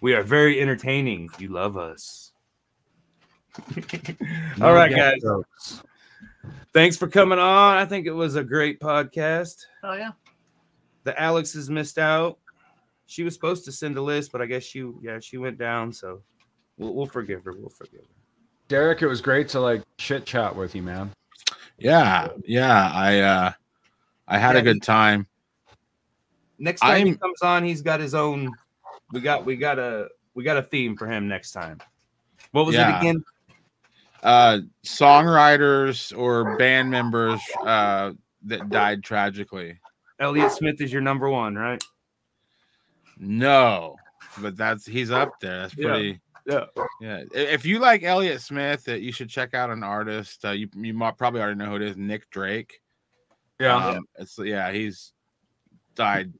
Speaker 1: We are very entertaining. You love us. *laughs* All right, guys. Thanks for coming on. I think it was a great podcast.
Speaker 6: Oh yeah.
Speaker 1: The Alex has missed out. She was supposed to send a list, but I guess she, yeah, she went down. So we'll, we'll forgive her. We'll forgive her.
Speaker 5: Derek, it was great to like chit chat with you, man.
Speaker 4: Yeah, yeah. I uh I had
Speaker 1: Yeah,
Speaker 4: a good time.
Speaker 1: Next time he
Speaker 4: I'm-
Speaker 1: comes on, he's got his own. We got, we got a, we got a theme for him next time. What was
Speaker 4: Yeah.
Speaker 1: it again?
Speaker 4: Uh songwriters or band members uh that died tragically.
Speaker 1: Elliott Smith is your number one, right?
Speaker 4: No, but that's he's up there. That's pretty.
Speaker 1: Yeah.
Speaker 4: Yeah. I- If you like Elliott Smith, that you should check out an artist. Uh, you you might probably already know who it is. Nick Drake.
Speaker 5: Yeah.
Speaker 4: Um, it's yeah. He's died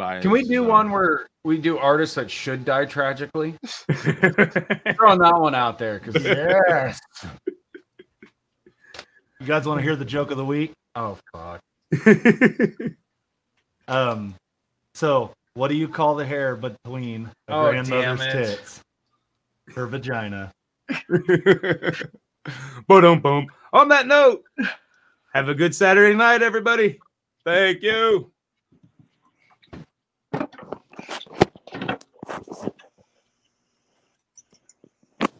Speaker 4: by.
Speaker 5: Can we do
Speaker 4: uh,
Speaker 5: one where we do artists that should die tragically? *laughs* Throwing that one out there because *laughs*
Speaker 7: Yes. You guys want to hear the joke of the week?
Speaker 5: oh fuck. *laughs*
Speaker 7: Um, so what do you call the hair between a
Speaker 5: Oh,
Speaker 7: grandmother's tits? Her vagina.
Speaker 1: Boom, boom. On that note, have a good Saturday night, everybody. Thank you.